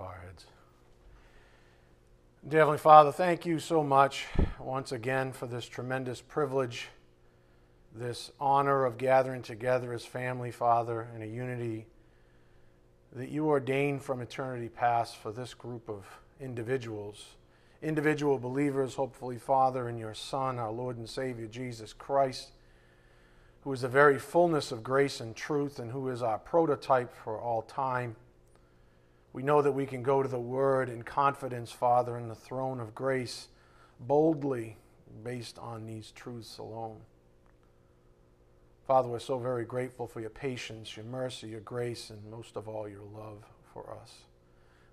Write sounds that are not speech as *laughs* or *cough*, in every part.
our heads. Dear Heavenly Father, thank you so much once again for this tremendous privilege, this honor of gathering together as family, Father, in a unity that you ordained from eternity past for this group of individuals, individual believers, hopefully, Father, in your Son, our Lord and Savior, Jesus Christ, who is the very fullness of grace and truth and who is our prototype for all time. We know that we can go to the Word in confidence, Father, in the throne of grace, boldly based on these truths alone. Father, we're so very grateful for your patience, your mercy, your grace, and most of all, your love for us.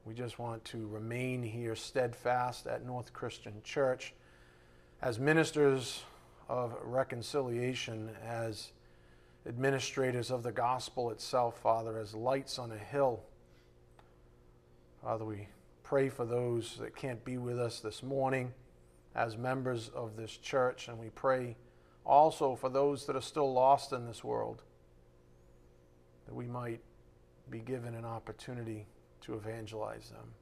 We just want to remain here steadfast at North Christian Church as ministers of reconciliation, as administrators of the gospel itself, Father, as lights on a hill Father, we pray for those that can't be with us this morning as members of this church, and we pray also for those that are still lost in this world, that we might be given an opportunity to evangelize them.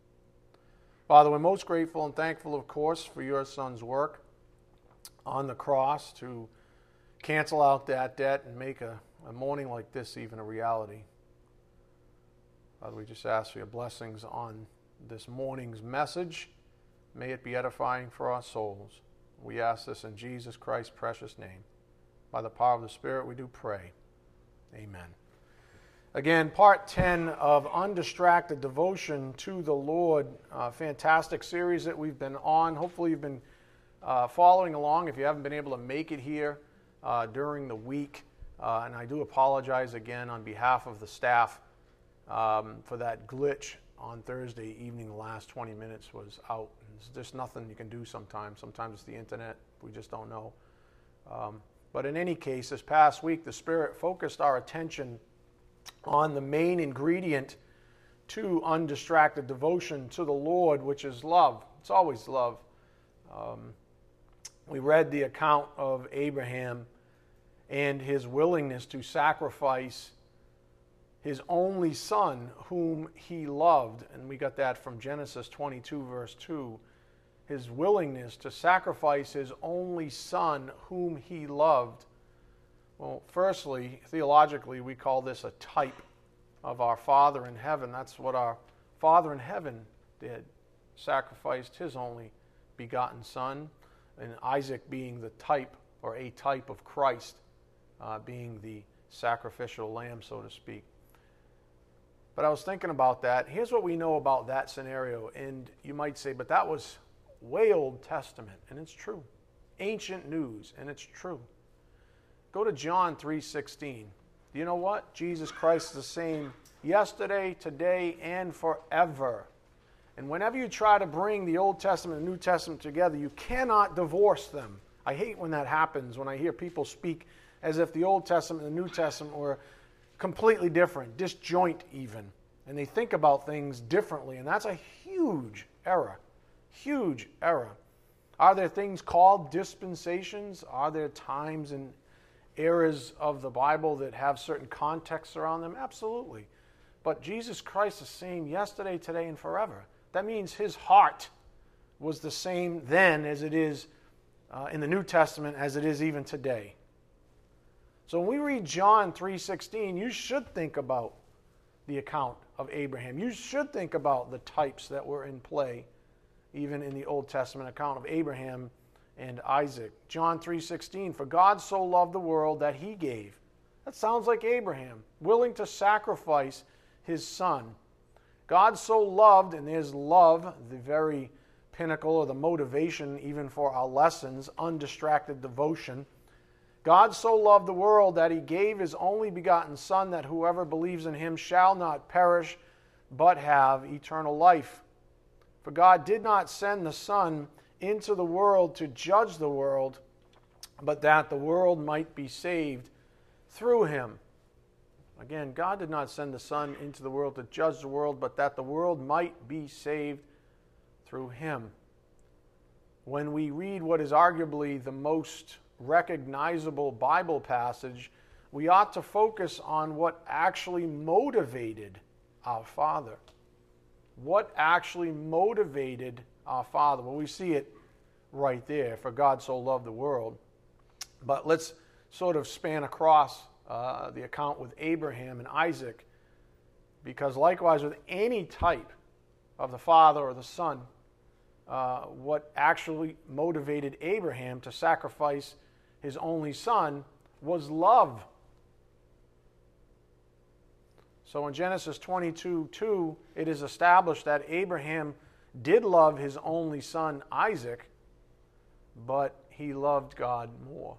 Father, we're most grateful and thankful, of course, for your son's work on the cross to cancel out that debt and make a, a morning like this even a reality. Father, we just ask for your blessings on this morning's message. May it be edifying for our souls. We ask this in Jesus Christ's precious name. By the power of the Spirit, we do pray. Amen. Again, part 10 of Undistracted Devotion to the Lord. Uh, fantastic series that we've been on. Hopefully, you've been uh, following along if you haven't been able to make it here uh, during the week. Uh, and I do apologize again on behalf of the staff um, for that glitch on Thursday evening. The last 20 minutes was out. There's just nothing you can do sometimes. Sometimes it's the internet. We just don't know. Um, but in any case, this past week, the Spirit focused our attention on the main ingredient to undistracted devotion to the Lord, which is love. It's always love. Um, we read the account of Abraham and his willingness to sacrifice his only son, whom he loved. And we got that from Genesis 22, verse 2. His willingness to sacrifice his only son, whom he loved. Well, firstly, theologically, we call this a type of our Father in heaven. That's what our Father in heaven did, sacrificed his only begotten son, and Isaac being the type or a type of Christ, uh, being the sacrificial lamb, so to speak. But I was thinking about that. Here's what we know about that scenario. And you might say, but that was way Old Testament. And it's true. Ancient news. And it's true. Go to John 3.16. Do you know what? Jesus Christ is the same yesterday, today, and forever. And whenever you try to bring the Old Testament and New Testament together, you cannot divorce them. I hate when that happens, when I hear people speak as if the Old Testament and the New Testament were completely different, disjoint even. And they think about things differently. And that's a huge error. Huge error. Are there things called dispensations? Are there times and eras of the Bible that have certain contexts around them? Absolutely. But Jesus Christ is the same yesterday, today, and forever. That means his heart was the same then as it is uh, in the New Testament as it is even today. So when we read John 3:16, you should think about the account of Abraham. You should think about the types that were in play even in the Old Testament account of Abraham and Isaac. John 3:16, for God so loved the world that he gave. That sounds like Abraham, willing to sacrifice his son. God so loved, and there's love, the very pinnacle or the motivation even for our lessons, undistracted devotion God so loved the world that he gave his only begotten Son, that whoever believes in him shall not perish, but have eternal life. For God did not send the Son into the world to judge the world, but that the world might be saved through him. Again, God did not send the Son into the world to judge the world, but that the world might be saved through him. When we read what is arguably the most recognizable Bible passage, we ought to focus on what actually motivated our Father. What actually motivated our Father? Well, we see it right there. For God so loved the world. But let's sort of span across uh, the account with Abraham and Isaac, because likewise, with any type of the father or the son, uh, what actually motivated Abraham to sacrifice his only son was love. So in Genesis 22 2, it is established that Abraham did love his only son Isaac, but he loved God more.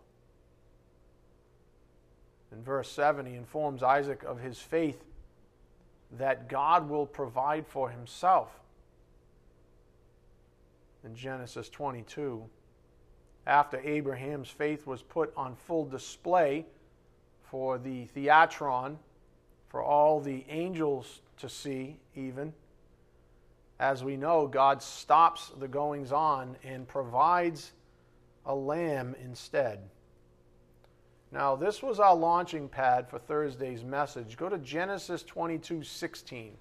In verse 7, he informs Isaac of his faith that God will provide for himself. In Genesis 22, after Abraham's faith was put on full display for the theatron, for all the angels to see, even, as we know, God stops the goings on and provides a lamb instead. Now, this was our launching pad for Thursday's message. Go to Genesis 22 16.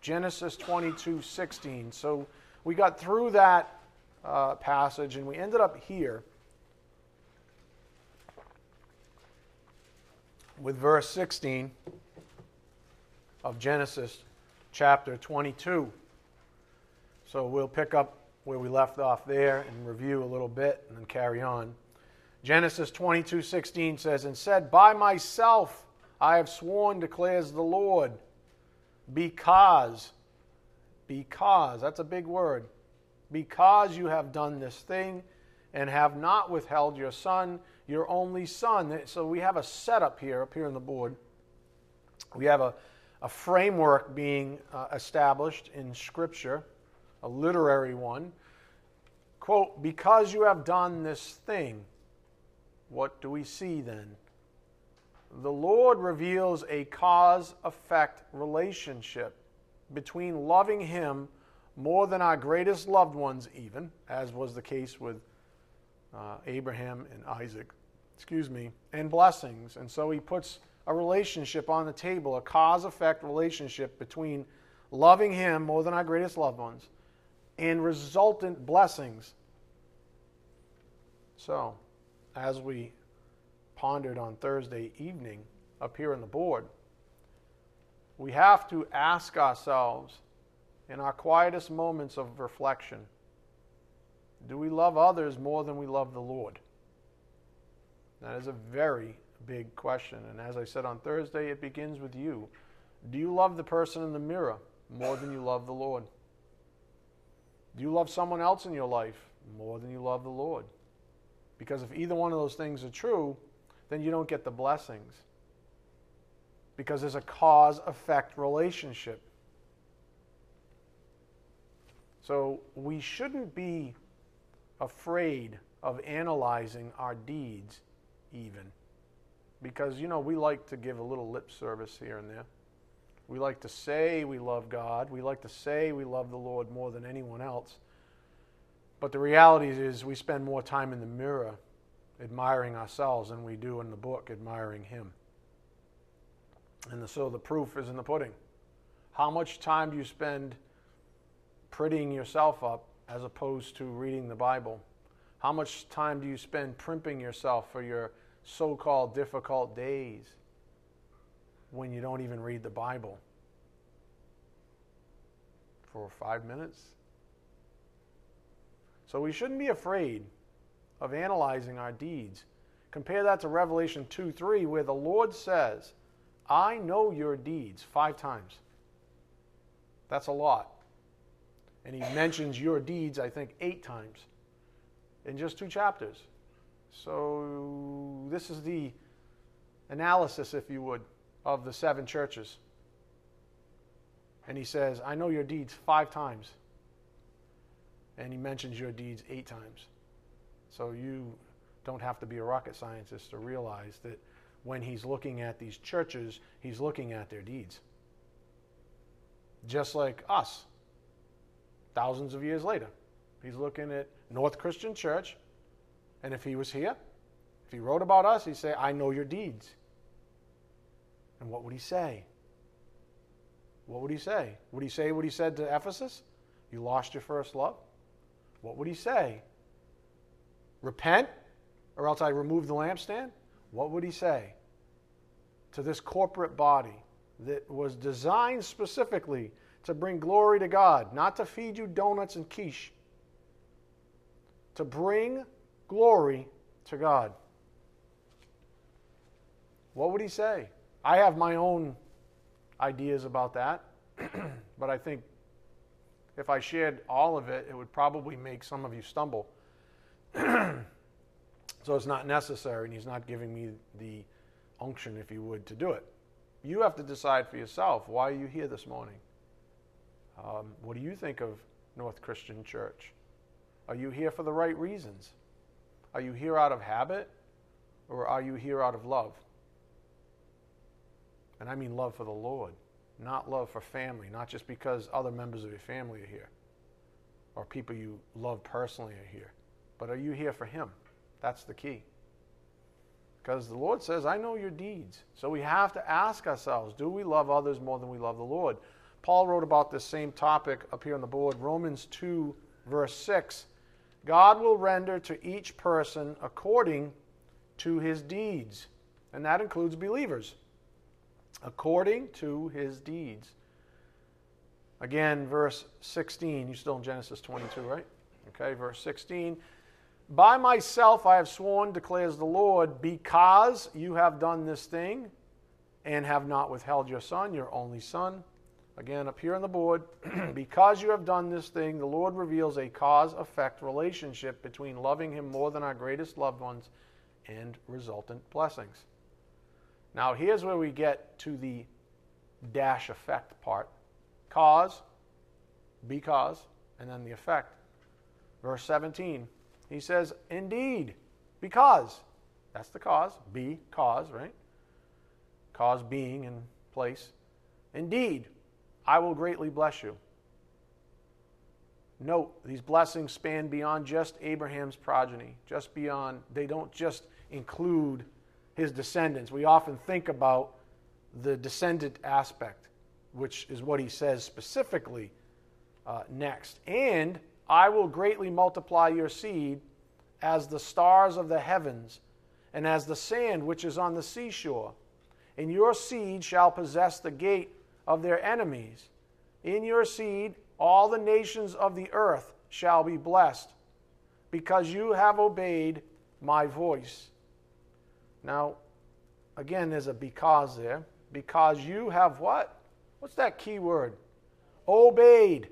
Genesis 22 16. So we got through that uh, passage and we ended up here with verse 16 of Genesis chapter 22. So we'll pick up where we left off there and review a little bit and then carry on. Genesis 22:16 says, "And said, By myself I have sworn, declares the Lord, because, because, that's a big word, because you have done this thing and have not withheld your son, your only son. So we have a setup here, up here on the board. We have a, a framework being uh, established in Scripture, a literary one. Quote, because you have done this thing. What do we see then? The Lord reveals a cause effect relationship between loving Him more than our greatest loved ones, even, as was the case with uh, Abraham and Isaac, excuse me, and blessings. And so He puts a relationship on the table, a cause effect relationship between loving Him more than our greatest loved ones and resultant blessings. So, as we pondered on Thursday evening up here on the board, we have to ask ourselves in our quietest moments of reflection do we love others more than we love the Lord? That is a very big question. And as I said on Thursday, it begins with you. Do you love the person in the mirror more than you love the Lord? Do you love someone else in your life more than you love the Lord? Because if either one of those things are true, then you don't get the blessings. Because there's a cause effect relationship. So we shouldn't be afraid of analyzing our deeds, even. Because, you know, we like to give a little lip service here and there. We like to say we love God. We like to say we love the Lord more than anyone else. But the reality is, we spend more time in the mirror admiring ourselves than we do in the book admiring Him. And so the proof is in the pudding. How much time do you spend prettying yourself up as opposed to reading the Bible? How much time do you spend primping yourself for your so called difficult days when you don't even read the Bible? For five minutes? So we shouldn't be afraid of analyzing our deeds. Compare that to Revelation 2 3, where the Lord says, I know your deeds, five times. That's a lot. And he mentions your deeds, I think, eight times in just two chapters. So this is the analysis, if you would, of the seven churches. And he says, I know your deeds five times and he mentions your deeds eight times. So you don't have to be a rocket scientist to realize that when he's looking at these churches, he's looking at their deeds. Just like us, thousands of years later. He's looking at North Christian Church, and if he was here, if he wrote about us, he'd say, I know your deeds. And what would he say? what would he say? Would he say what he said to Ephesus? You lost your first love? What would he say? Repent, or else I remove the lampstand? What would he say to this corporate body that was designed specifically to bring glory to God, not to feed you donuts and quiche, to bring glory to God? What would he say? I have my own ideas about that, *clears throat* but I think if I shared all of it, it would probably make some of you stumble. *clears throat* so it's not necessary, and he's not giving me the unction, if you would, to do it. You have to decide for yourself why are you here this morning? Um, what do you think of North Christian Church? Are you here for the right reasons? Are you here out of habit, or are you here out of love? And I mean love for the Lord, not love for family, not just because other members of your family are here or people you love personally are here. But are you here for Him? That's the key. Because the Lord says, I know your deeds. So we have to ask ourselves do we love others more than we love the Lord? Paul wrote about this same topic up here on the board, Romans 2, verse 6. God will render to each person according to his deeds. And that includes believers according to his deeds. Again, verse 16. You're still in Genesis 22, right? Okay, verse 16. By myself I have sworn, declares the Lord, because you have done this thing and have not withheld your son, your only son. Again, up here on the board, *clears throat* because you have done this thing, the Lord reveals a cause effect relationship between loving Him more than our greatest loved ones and resultant blessings. Now, here's where we get to the dash effect part cause, because, and then the effect. Verse 17, he says, Indeed, because. That's the cause. Be, cause, right? Cause being in place. Indeed, I will greatly bless you. Note, these blessings span beyond just Abraham's progeny, just beyond, they don't just include his descendants. We often think about the descendant aspect, which is what he says specifically uh, next. And I will greatly multiply your seed as the stars of the heavens and as the sand which is on the seashore. And your seed shall possess the gate of their enemies. In your seed, all the nations of the earth shall be blessed, because you have obeyed my voice. Now, again, there's a because there. Because you have what? What's that key word? Obeyed.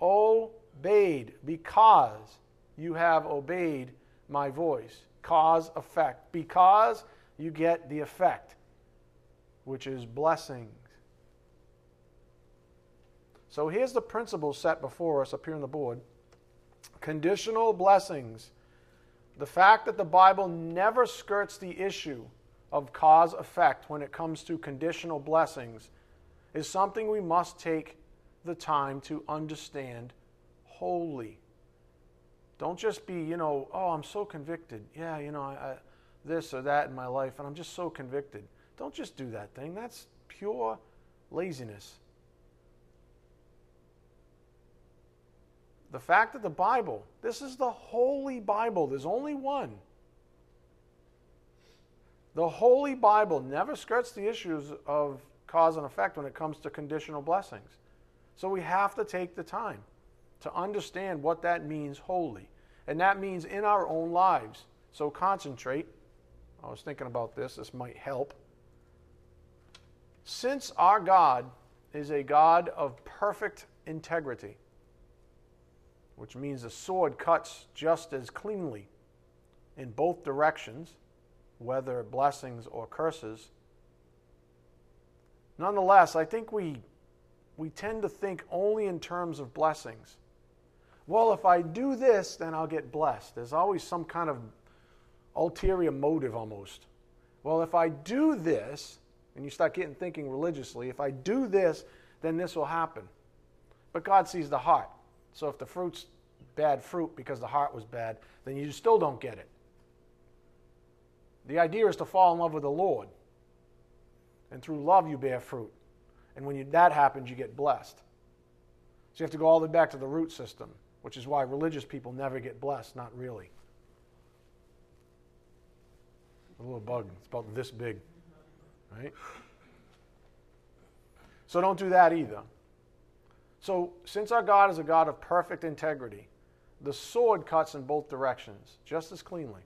Obeyed. Because you have obeyed my voice. Cause, effect. Because you get the effect, which is blessings. So here's the principle set before us up here on the board conditional blessings the fact that the Bible never skirts the issue of cause effect when it comes to conditional blessings is something we must take the time to understand wholly. Don't just be, you know, oh, I'm so convicted. Yeah, you know, I, I, this or that in my life, and I'm just so convicted. Don't just do that thing. That's pure laziness. the fact that the Bible, this is the Holy Bible, there's only one. The Holy Bible never skirts the issues of cause and effect when it comes to conditional blessings. So we have to take the time to understand what that means wholly. And that means in our own lives. So concentrate. I was thinking about this, this might help. Since our God is a God of perfect integrity, which means the sword cuts just as cleanly in both directions, whether blessings or curses. Nonetheless, I think we, we tend to think only in terms of blessings. Well, if I do this, then I'll get blessed. There's always some kind of ulterior motive almost. Well, if I do this, and you start getting thinking religiously, if I do this, then this will happen. But God sees the heart. So if the fruit's bad fruit because the heart was bad, then you still don't get it. The idea is to fall in love with the Lord. And through love, you bear fruit. And when you, that happens, you get blessed. So you have to go all the way back to the root system, which is why religious people never get blessed, not really. A little bug, it's about this big, right? So don't do that either. So, since our God is a God of perfect integrity, the sword cuts in both directions just as cleanly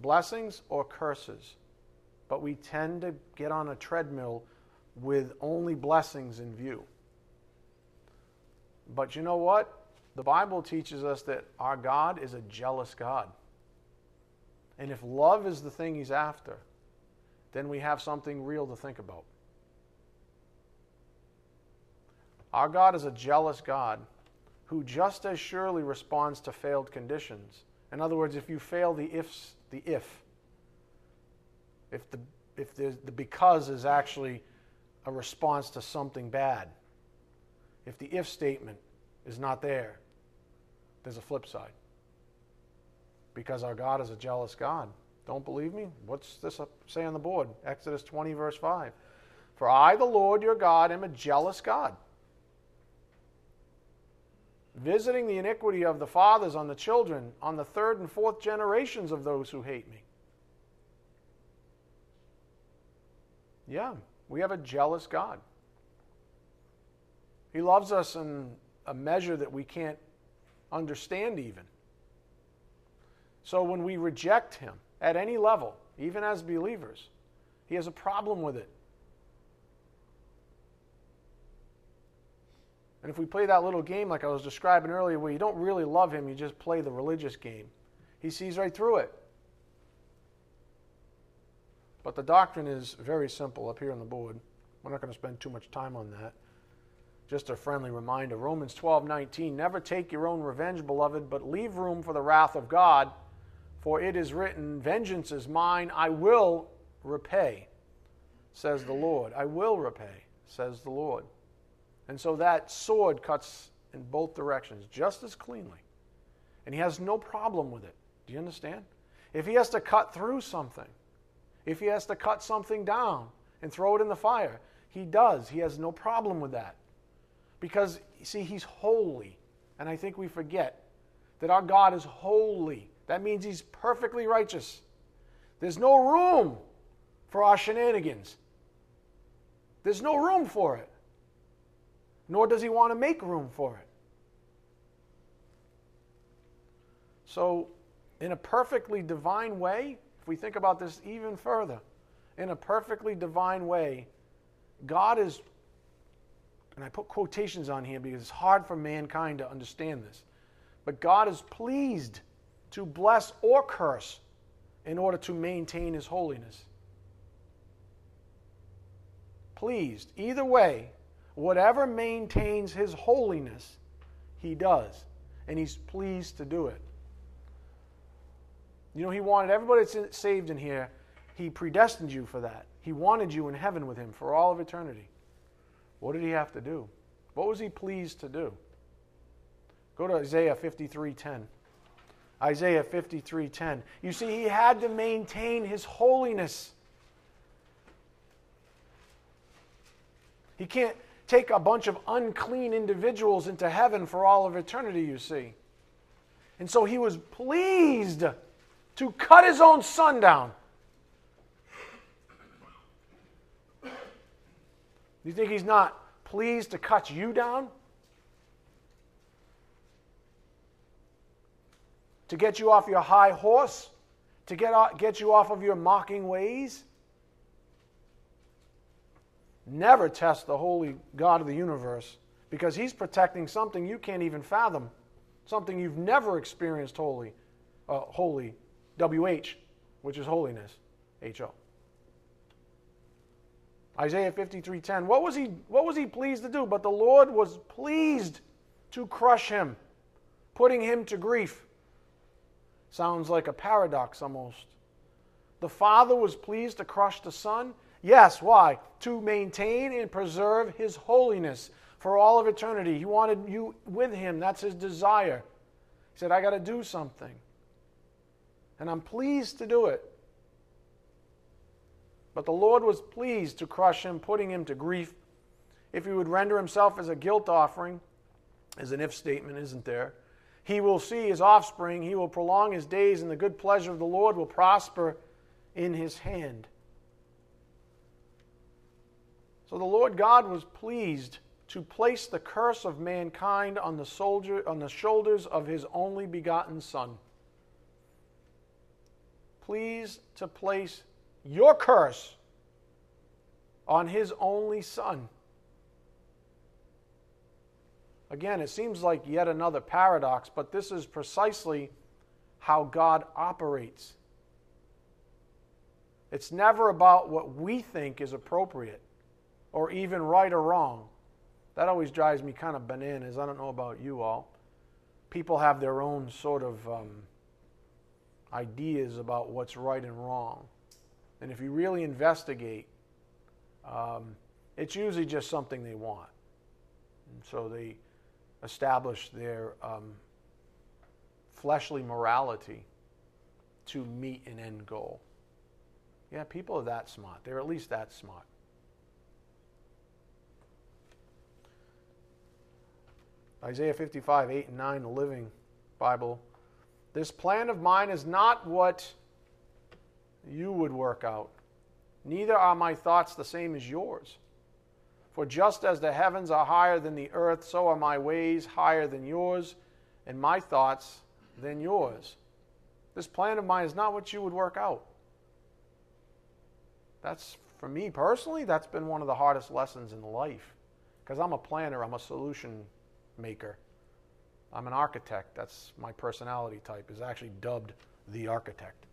blessings or curses. But we tend to get on a treadmill with only blessings in view. But you know what? The Bible teaches us that our God is a jealous God. And if love is the thing he's after, then we have something real to think about. Our God is a jealous God who just as surely responds to failed conditions. In other words, if you fail the ifs, the if, if the if the, the because is actually a response to something bad, if the if statement is not there, there's a flip side. Because our God is a jealous God. Don't believe me? What's this say on the board? Exodus 20, verse 5. For I, the Lord your God, am a jealous God visiting the iniquity of the fathers on the children, on the third and fourth generations of those who hate me. Yeah, we have a jealous God. He loves us in a measure that we can't understand, even. So when we reject Him at any level, even as believers, He has a problem with it. And if we play that little game like I was describing earlier, where you don't really love him, you just play the religious game, he sees right through it. But the doctrine is very simple up here on the board. We're not going to spend too much time on that. Just a friendly reminder Romans 12 19. Never take your own revenge, beloved, but leave room for the wrath of God. For it is written, Vengeance is mine, I will repay, says the Lord. I will repay, says the Lord. And so that sword cuts in both directions just as cleanly. And he has no problem with it. Do you understand? If he has to cut through something, if he has to cut something down and throw it in the fire, he does. He has no problem with that. Because, see, he's holy. And I think we forget that our God is holy. That means he's perfectly righteous. There's no room for our shenanigans, there's no room for it nor does he want to make room for it. So, in a perfectly divine way, if we think about this even further, in a perfectly divine way, God is, and I put quotations on here because it's hard for mankind to understand this, but God is pleased to bless or curse in order to maintain his holiness. Pleased. Either way, whatever maintains his holiness, he does. And he's pleased to do it. You know, he wanted everybody that's saved in here, he predestined you for that. He wanted you in heaven with him for all of eternity. What did he have to do? What was he pleased to do? Go to Isaiah 53:10. Isaiah 53:10. You see, he had to maintain his holiness. He can't take a bunch of unclean individuals into heaven for all of eternity, you see. And so he was pleased to cut his own son down. You think he's not pleased to cut you down? To get you off your high horse? To get, get you off of your mocking ways? Never test the holy God of the universe because he's protecting something you can't even fathom, something you've never experienced holy, uh, holy, WH, which is holiness, HO. Isaiah 53:10. What was he what was he pleased to do? But the Lord was pleased to crush him, putting him to grief. Sounds like a paradox almost. The Father was pleased to crush the Son, Yes, why? To maintain and preserve his holiness for all of eternity. He wanted you with him. That's his desire. He said, I got to do something. And I'm pleased to do it. But the Lord was pleased to crush him, putting him to grief. if he would render himself as a guilt offering, is an if statement, isn't there? He will see his offspring, he will prolong his days, and the good pleasure of the Lord will prosper in his hand. So the Lord God was pleased to place the curse of mankind on the, soldier, on the shoulders of his only begotten Son. Please to place your curse on his only Son. Again, it seems like yet another paradox, but this is precisely how God operates. It's never about what we think is appropriate or even right or wrong. That always drives me kind of bananas. I don't know about you all. People have their own sort of um, ideas about what's right and wrong. And if you really investigate, um, it's usually just something they want. And so they establish their um, fleshly morality to meet an end goal. Yeah, people are that smart. They're at least that smart. Isaiah 55, 8 and 9, the Living Bible. This plan of mine is not what you would work out, neither are my thoughts the same as yours. For just as the heavens are higher than the earth, so are my ways higher than yours, and my thoughts than yours. This plan of mine is not what you would work out. That's, for me personally, that's been one of the hardest lessons in life. Because I'm a planner, I'm a solution maker. I'm an architect. That's my personality type, is actually dubbed the architect.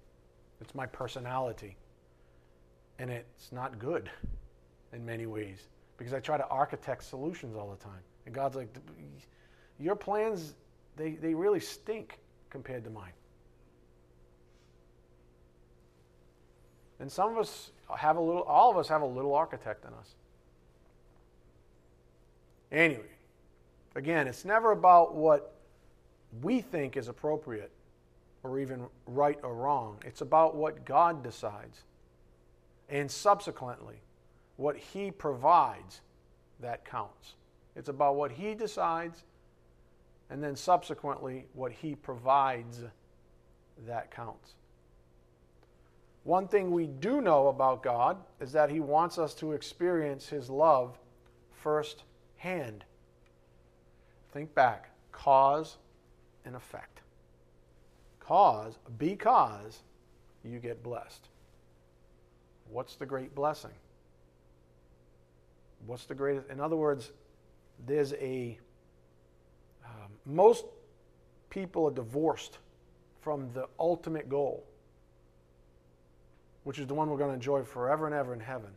It's my personality. And it's not good in many ways because I try to architect solutions all the time. And God's like, your plans, they, they really stink compared to mine. And some of us have a little, all of us have a little architect in us. Anyway, again, it's never about what we think is appropriate or even right or wrong. It's about what God decides. And subsequently, what He provides that counts. It's about what He decides, and then subsequently, what He provides that counts. One thing we do know about God is that He wants us to experience His love firsthand. Think back cause and effect. Cause, because you get blessed. What's the great blessing? What's the greatest? In other words, there's a. Um, most people are divorced from the ultimate goal, which is the one we're going to enjoy forever and ever in heaven.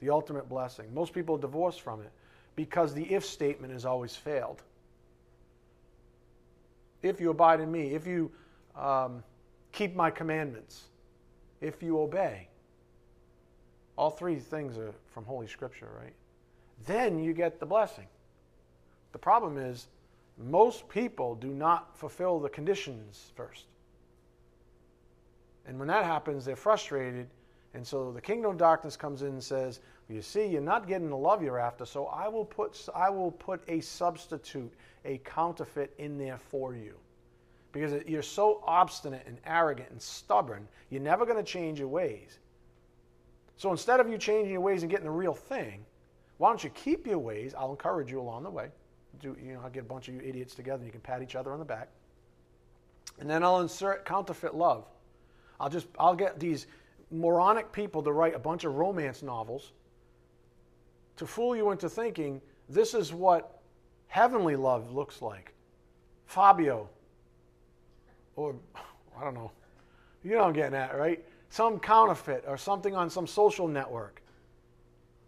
The ultimate blessing. Most people are divorced from it because the if statement has always failed. If you abide in me, if you um, keep my commandments, if you obey. All three things are from Holy Scripture, right? Then you get the blessing. The problem is, most people do not fulfill the conditions first. And when that happens, they're frustrated. And so the kingdom of darkness comes in and says, You see, you're not getting the love you're after, so I will put, I will put a substitute, a counterfeit in there for you. Because you're so obstinate and arrogant and stubborn, you're never going to change your ways. So instead of you changing your ways and getting the real thing, why don't you keep your ways? I'll encourage you along the way. Do, you know, I'll get a bunch of you idiots together and you can pat each other on the back. And then I'll insert counterfeit love. I'll just I'll get these moronic people to write a bunch of romance novels to fool you into thinking this is what heavenly love looks like. Fabio. Or *laughs* I don't know. You know I'm getting at, right? Some counterfeit or something on some social network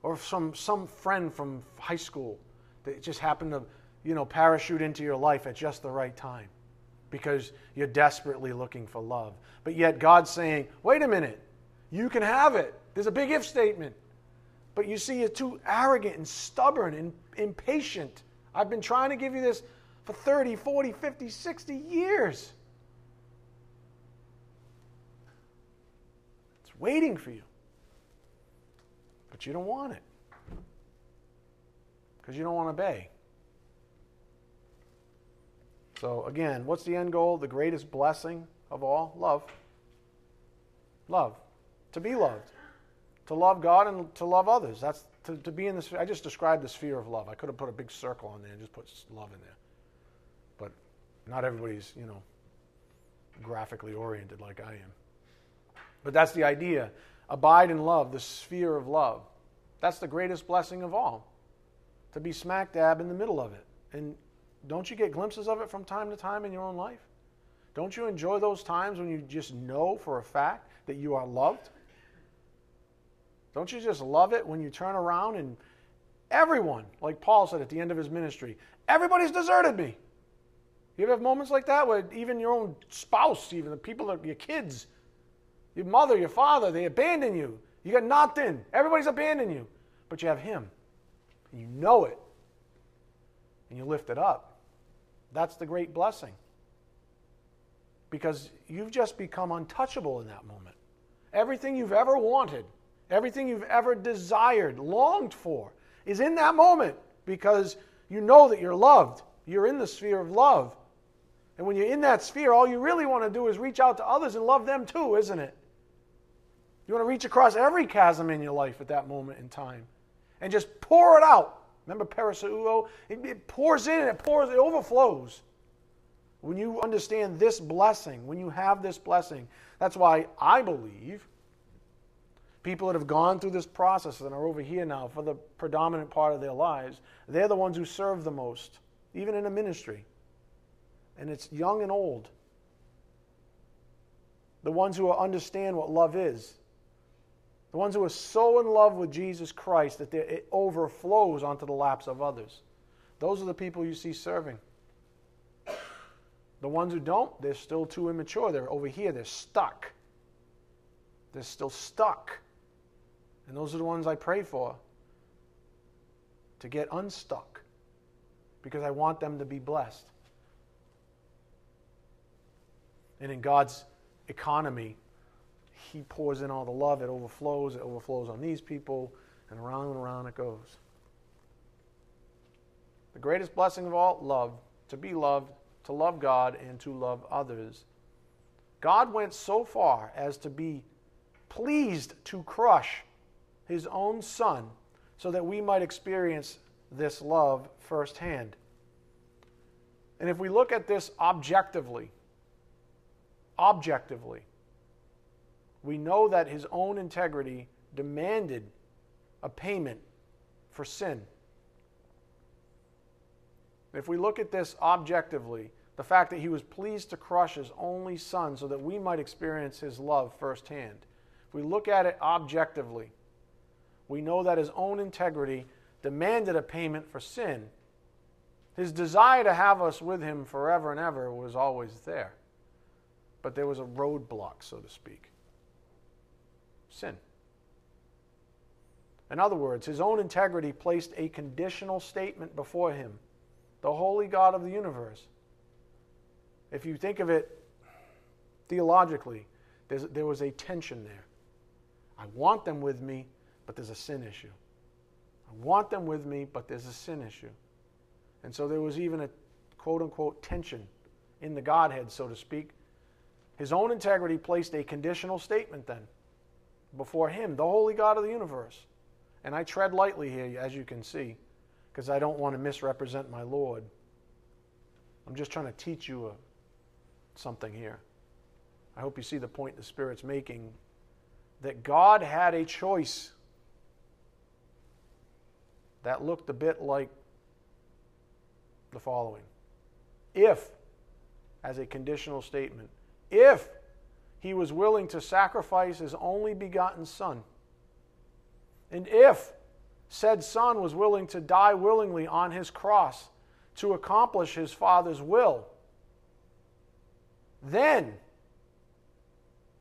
or some, some friend from high school that just happened to you know parachute into your life at just the right time because you're desperately looking for love. But yet god's saying wait a minute. You can have it. There's a big if statement. But you see you're too arrogant and stubborn and impatient. I've been trying to give you this for 30 40 50 60 years waiting for you. But you don't want it. because you don't want to obey. So, again, what's the end goal? The greatest blessing of all? Love. Love. To be loved. To love God and to love others. That's to, to be in this. I just described the sphere of love. I could have put a big circle on there and just put love in there. But not everybody's, you know, graphically oriented like I am. But that's the idea. Abide in love, the sphere of love. That's the greatest blessing of all. To be smack dab in the middle of it. And don't you get glimpses of it from time to time in your own life? Don't you enjoy those times when you just know for a fact that you are loved? Don't you just love it when you turn around and everyone, like Paul said at the end of his ministry, everybody's deserted me. You ever have moments like that where even your own spouse, even the people, that, your kids, your mother, your father, they abandon you. You got in. Everybody's abandoned you. But you have Him. And you know it. And you lift it up. That's the great blessing. Because you've just become untouchable in that moment. Everything you've ever wanted, everything you've ever desired, longed for, is in that moment because you know that you're loved. You're in the sphere of love. And when you're in that sphere, all you really want to do is reach out to others and love them too, isn't it? You want to reach across every chasm in your life at that moment in time and just pour it out. Remember periseuo? It, it pours in, and it pours, it overflows. When you understand this blessing, when you have this blessing, that's why I believe people that have gone through this process and are over here now for the predominant part of their lives, they're the ones who serve the most, even in a ministry and it's young and old. The ones who understand what love is. The ones who are so in love with Jesus Christ that it overflows onto the laps of others. Those are the people you see serving. The ones who don't, they're still too immature. They're over here, they're stuck. They're still stuck. And those are the ones I pray for to get unstuck because I want them to be blessed. And in God's economy, He pours in all the love, it overflows, it overflows on these people, and around and around it goes. The greatest blessing of all love, to be loved, to love God, and to love others. God went so far as to be pleased to crush His own Son so that we might experience this love firsthand. And if we look at this objectively, objectively. We know that his own integrity demanded a payment for sin. If we look at this objectively, the fact that he was pleased to crush his only son so that we might experience his love firsthand. If we look at it objectively, we know that his own integrity demanded a payment for sin. His desire to have us with him forever and ever was always there but there was a roadblock, so to speak sin. In other words, his own integrity placed a conditional statement before him, the holy God of the universe. If you think of it theologically, there was a tension there. I want them with me, but there's a sin issue. I want them with me, but there's a sin issue. And so there was even a quote unquote tension in the Godhead, so to speak, his own integrity placed a conditional statement then before him, the holy God of the universe. And I tread lightly here, as you can see, because I don't want to misrepresent my Lord. I'm just trying to teach you a, something here. I hope you see the point the Spirit's making that God had a choice that looked a bit like the following. If, as a conditional statement, if he was willing to sacrifice his only begotten son, and if said son was willing to die willingly on his cross to accomplish his father's will, then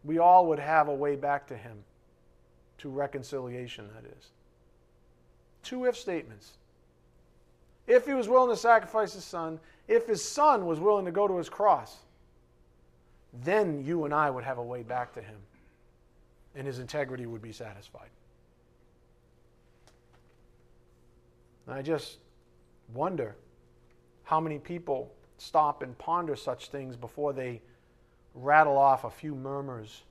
we all would have a way back to him, to reconciliation, that is. Two if statements. If he was willing to sacrifice his son, if his son was willing to go to his cross, then you and I would have a way back to him, and his integrity would be satisfied. And I just Wonder how many people stop and ponder such things before they rattle off a few murmurs,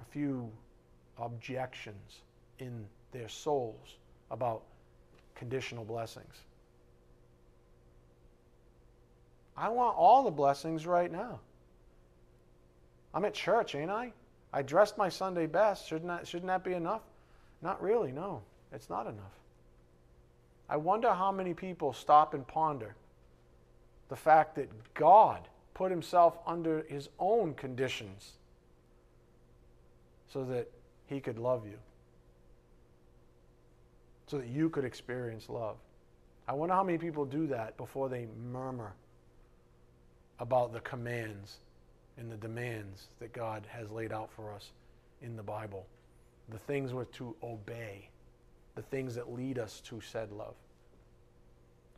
a few objections in their souls about conditional blessings. I want all the blessings right now. I'm at church, ain't I? I dressed my Sunday best. Shouldn't that, shouldn't that be enough? Not really, no. It's not enough. I wonder how many people stop and ponder the fact that God put himself under his own conditions so that he could love you, so that you could experience love. I wonder how many people do that before they murmur about the commands and the demands that God has laid out for us in the Bible, the things we're to obey, the things that lead us to said love.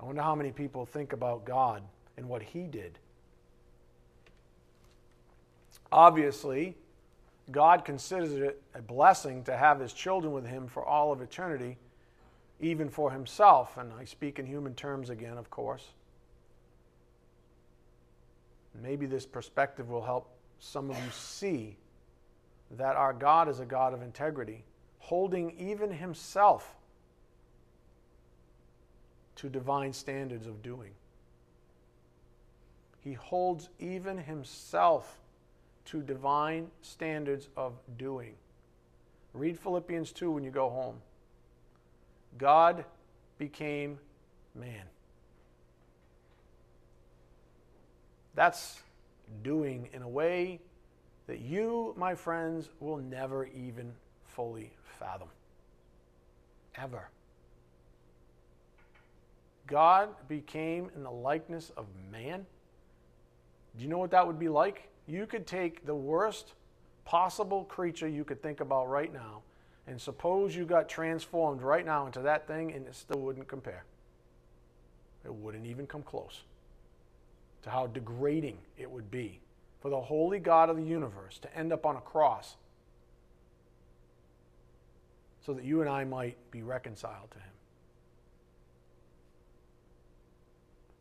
I wonder how many people think about God and what He did. Obviously, God considers it a blessing to have His children with Him for all of eternity, even for Himself. And I speak in human terms again, of course. Maybe this perspective will help some of you see that our God is a God of integrity, holding even Himself to divine standards of doing. He holds even Himself to divine standards of doing. Read Philippians 2 when you go home. God became man. That's doing in a way that you, my friends, will never even fully fathom. Ever. God became in the likeness of man. Do you know what that would be like? You could take the worst possible creature you could think about right now, and suppose you got transformed right now into that thing, and it still wouldn't compare. It wouldn't even come close to how degrading it would be for the holy God of the universe to end up on a cross so that you and I might be reconciled to him.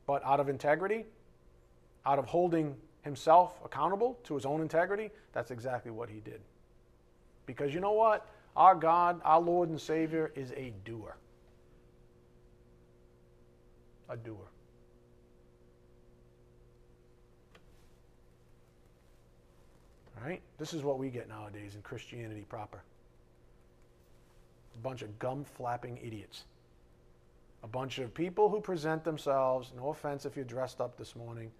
But out of integrity, out of holding himself accountable to his own integrity, that's exactly what he did. Because you know what? Our God, our Lord and Savior, is a doer. A doer. Right? This is what we get nowadays in Christianity proper. A bunch of gum flapping idiots. A bunch of people who present themselves, no offense if you're dressed up this morning,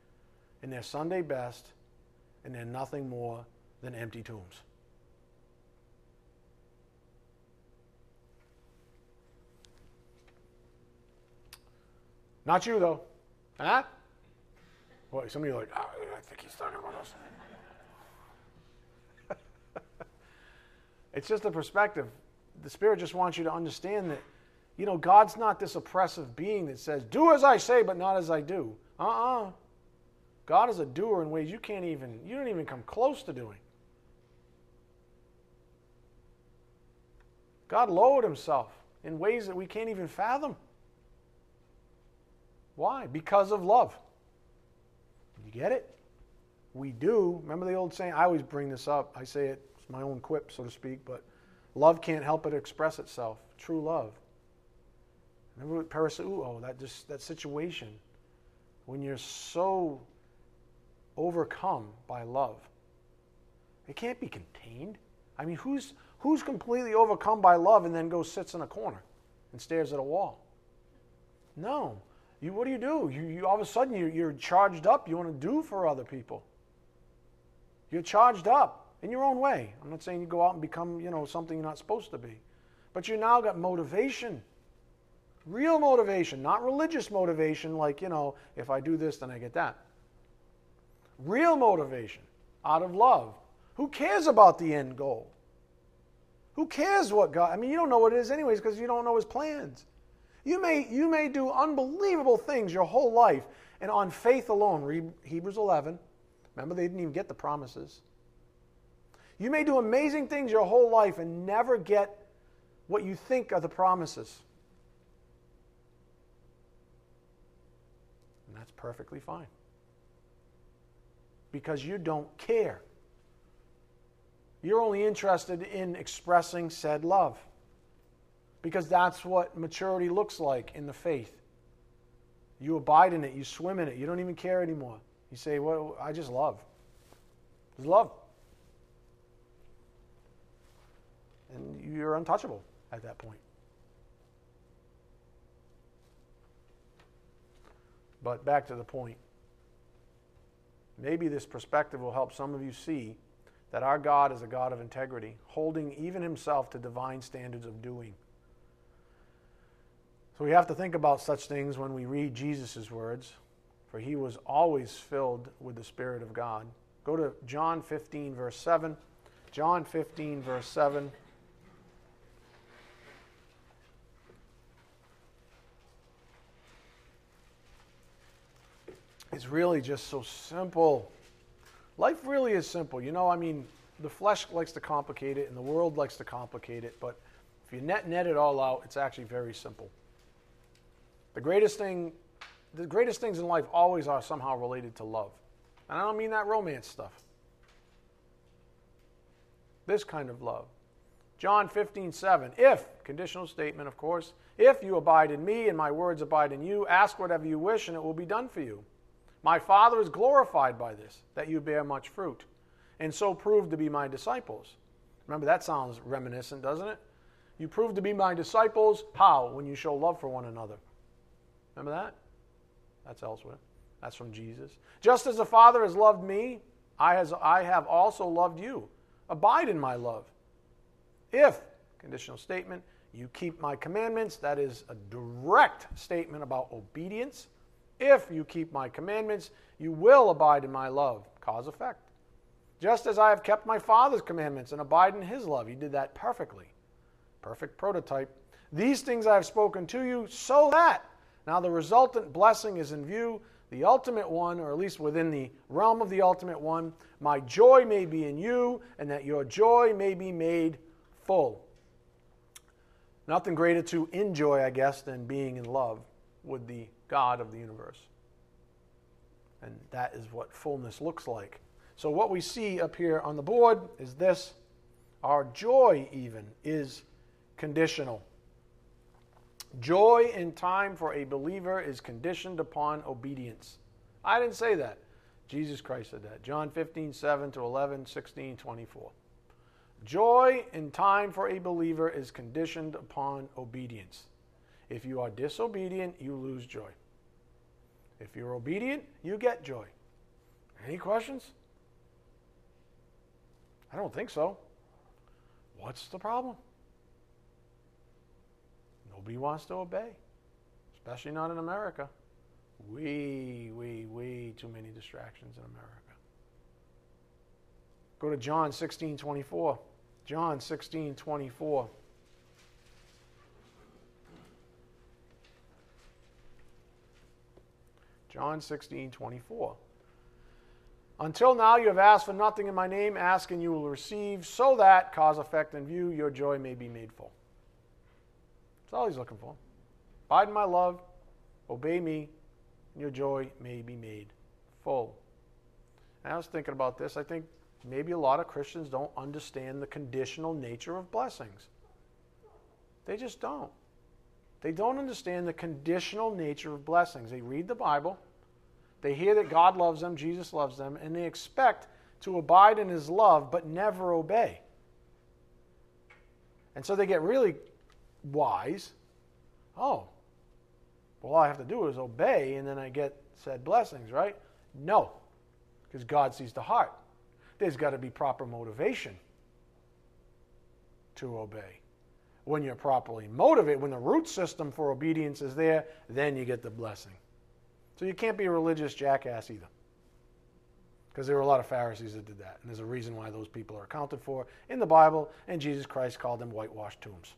in their Sunday best, and they're nothing more than empty tombs. Not you, though. Huh? Boy, some of you are like, oh, I think he's talking about us. It's just a perspective. The Spirit just wants you to understand that, you know, God's not this oppressive being that says, do as I say, but not as I do. Uh uh-uh. uh God is a doer in ways you can't even, you don't even come close to doing. God lowered himself in ways that we can't even fathom. Why? Because of love. You get it? We do. Remember the old saying? I always bring this up. I say it it's my own quip, so to speak, but love can't help but express itself. True love. Remember with perisseuo, that just that situation when you're so overcome by love. It can't be contained. I mean, who's who's completely overcome by love and then goes sits in a corner and stares at a wall? No. You, what do you do? You, you all of a sudden you, you're charged up. You want to do for other people. You're charged up in your own way. I'm not saying you go out and become, you know, something you're not supposed to be. But you now got motivation. Real motivation, not religious motivation like, you know, if I do this, then I get that. Real motivation out of love. Who cares about the end goal? Who cares what God, I mean, you don't know what it is anyways because you don't know his plans. You may, you may do unbelievable things your whole life, and on faith alone, read Hebrews 11. Remember, they didn't even get the promises. You may do amazing things your whole life and never get what you think are the promises. And that's perfectly fine. Because you don't care. You're only interested in expressing said love. Because that's what maturity looks like in the faith. You abide in it, you swim in it, you don't even care anymore. You say, Well, I just love. Just love. And you're untouchable at that point. But back to the point. Maybe this perspective will help some of you see that our God is a God of integrity, holding even himself to divine standards of doing. So we have to think about such things when we read Jesus' words, for he was always filled with the Spirit of God. Go to John 15, verse 7. John 15, verse 7. It's really just so simple. Life really is simple. You know, I mean, the flesh likes to complicate it and the world likes to complicate it, but if you net net it all out, it's actually very simple. The greatest thing the greatest things in life always are somehow related to love. And I don't mean that romance stuff. This kind of love. John 15, 7. If, conditional statement, of course, if you abide in me and my words abide in you, ask whatever you wish and it will be done for you. My Father is glorified by this, that you bear much fruit, and so prove to be my disciples. Remember, that sounds reminiscent, doesn't it? You prove to be my disciples. How? When you show love for one another. Remember that? That's elsewhere. That's from Jesus. Just as the Father has loved me, I, has, I have also loved you. Abide in my love. If, conditional statement, you keep my commandments, that is a direct statement about obedience. If you keep my commandments, you will abide in my love. Cause effect. Just as I have kept my Father's commandments and abide in his love. He did that perfectly. Perfect prototype. These things I have spoken to you so that now the resultant blessing is in view, the ultimate one, or at least within the realm of the ultimate one. My joy may be in you, and that your joy may be made full. Nothing greater to enjoy, I guess, than being in love with the God of the universe. And that is what fullness looks like. So, what we see up here on the board is this our joy, even, is conditional. Joy in time for a believer is conditioned upon obedience. I didn't say that. Jesus Christ said that. John 15, 7 to 11, 16, 24. Joy in time for a believer is conditioned upon obedience. If you are disobedient, you lose joy. If you're obedient, you get joy. Any questions? I don't think so. What's the problem? Nobody wants to obey, especially not in America. Way, way, way too many distractions in America. Go to John 16 24. John 16 24. John 16, 24. Until now you have asked for nothing in my name, ask and you will receive, so that, cause, effect, and view, your joy may be made full. That's all he's looking for. Abide in my love, obey me, and your joy may be made full. And I was thinking about this. I think maybe a lot of Christians don't understand the conditional nature of blessings. They just don't. They don't understand the conditional nature of blessings. They read the Bible, they hear that God loves them, Jesus loves them, and they expect to abide in his love but never obey. And so they get really wise. Oh, well, all I have to do is obey and then I get said blessings, right? No, because God sees the heart. There's got to be proper motivation to obey. When you're properly motivated, when the root system for obedience is there, then you get the blessing. So you can't be a religious jackass either. Because there were a lot of Pharisees that did that. And there's a reason why those people are accounted for in the Bible, and Jesus Christ called them whitewashed tombs.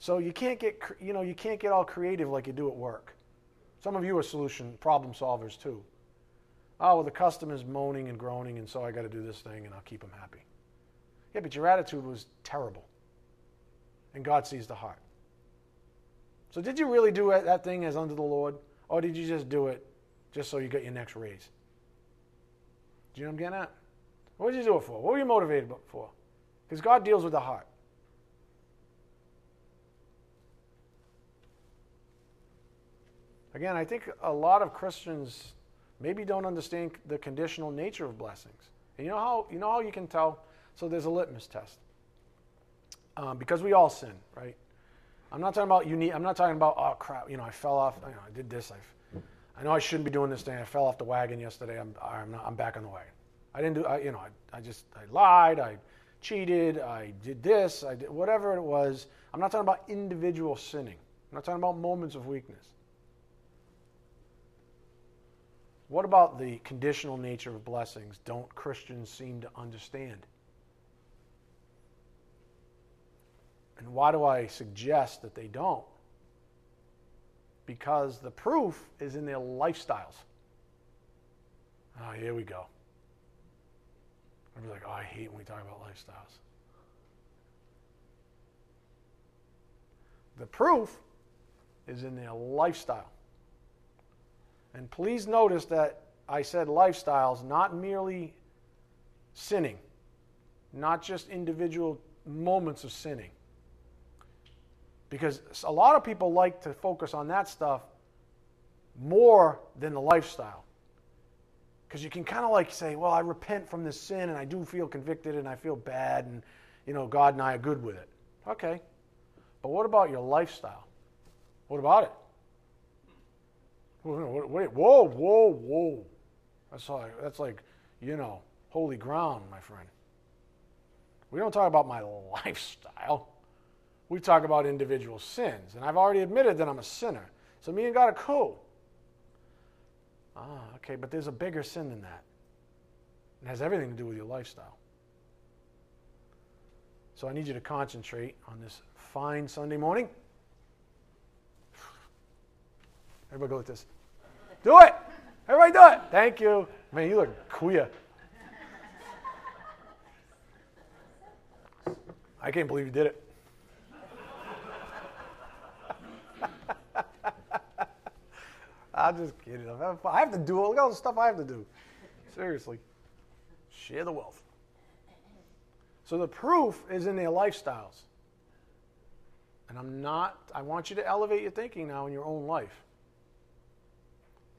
So you can't get, you know, you can't get all creative like you do at work. Some of you are solution problem solvers too. Oh, well, the customer's moaning and groaning, and so I got to do this thing, and I'll keep them happy. Yeah, but your attitude was terrible. And God sees the heart. So, did you really do that thing as under the Lord? Or did you just do it just so you get your next raise? Do you know what I'm getting at? What did you do it for? What were you motivated for? Because God deals with the heart. Again, I think a lot of Christians maybe don't understand the conditional nature of blessings. And you know how you know how you can tell? So there's a litmus test. Um, because we all sin, right? I'm not talking about unique. I'm not talking about oh crap. You know, I fell off. You know, I did this. I, I know I shouldn't be doing this thing. I fell off the wagon yesterday. I'm I'm, not, I'm back on the wagon. I didn't do. I, you know, I, I just I lied. I cheated. I did this. I did whatever it was. I'm not talking about individual sinning. I'm not talking about moments of weakness. What about the conditional nature of blessings? Don't Christians seem to understand? And why do I suggest that they don't? Because the proof is in their lifestyles. Oh, here we go. I'd be like, oh, I hate when we talk about lifestyles. The proof is in their lifestyle. And please notice that I said lifestyles, not merely sinning, not just individual moments of sinning. Because a lot of people like to focus on that stuff more than the lifestyle. Because you can kind of like say, well, I repent from this sin and I do feel convicted and I feel bad and, you know, God and I are good with it. Okay. But what about your lifestyle? What about it? Wait, whoa, whoa, whoa. That's like, that's like, you know, holy ground, my friend. We don't talk about my *laughs* lifestyle. We talk about individual sins. And I've already admitted that I'm a sinner. So me and God are cool. Ah, okay, but there's a bigger sin than that. It has everything to do with your lifestyle. So I need you to concentrate on this fine Sunday morning. Everybody go with this. Do it. Everybody do it. Thank you. Man, you look queer. I can't believe you did it. I'm just kidding. I have to do all the stuff I have to do. Seriously. Share the wealth. So the proof is in their lifestyles. And I'm not, I want you to elevate your thinking now in your own life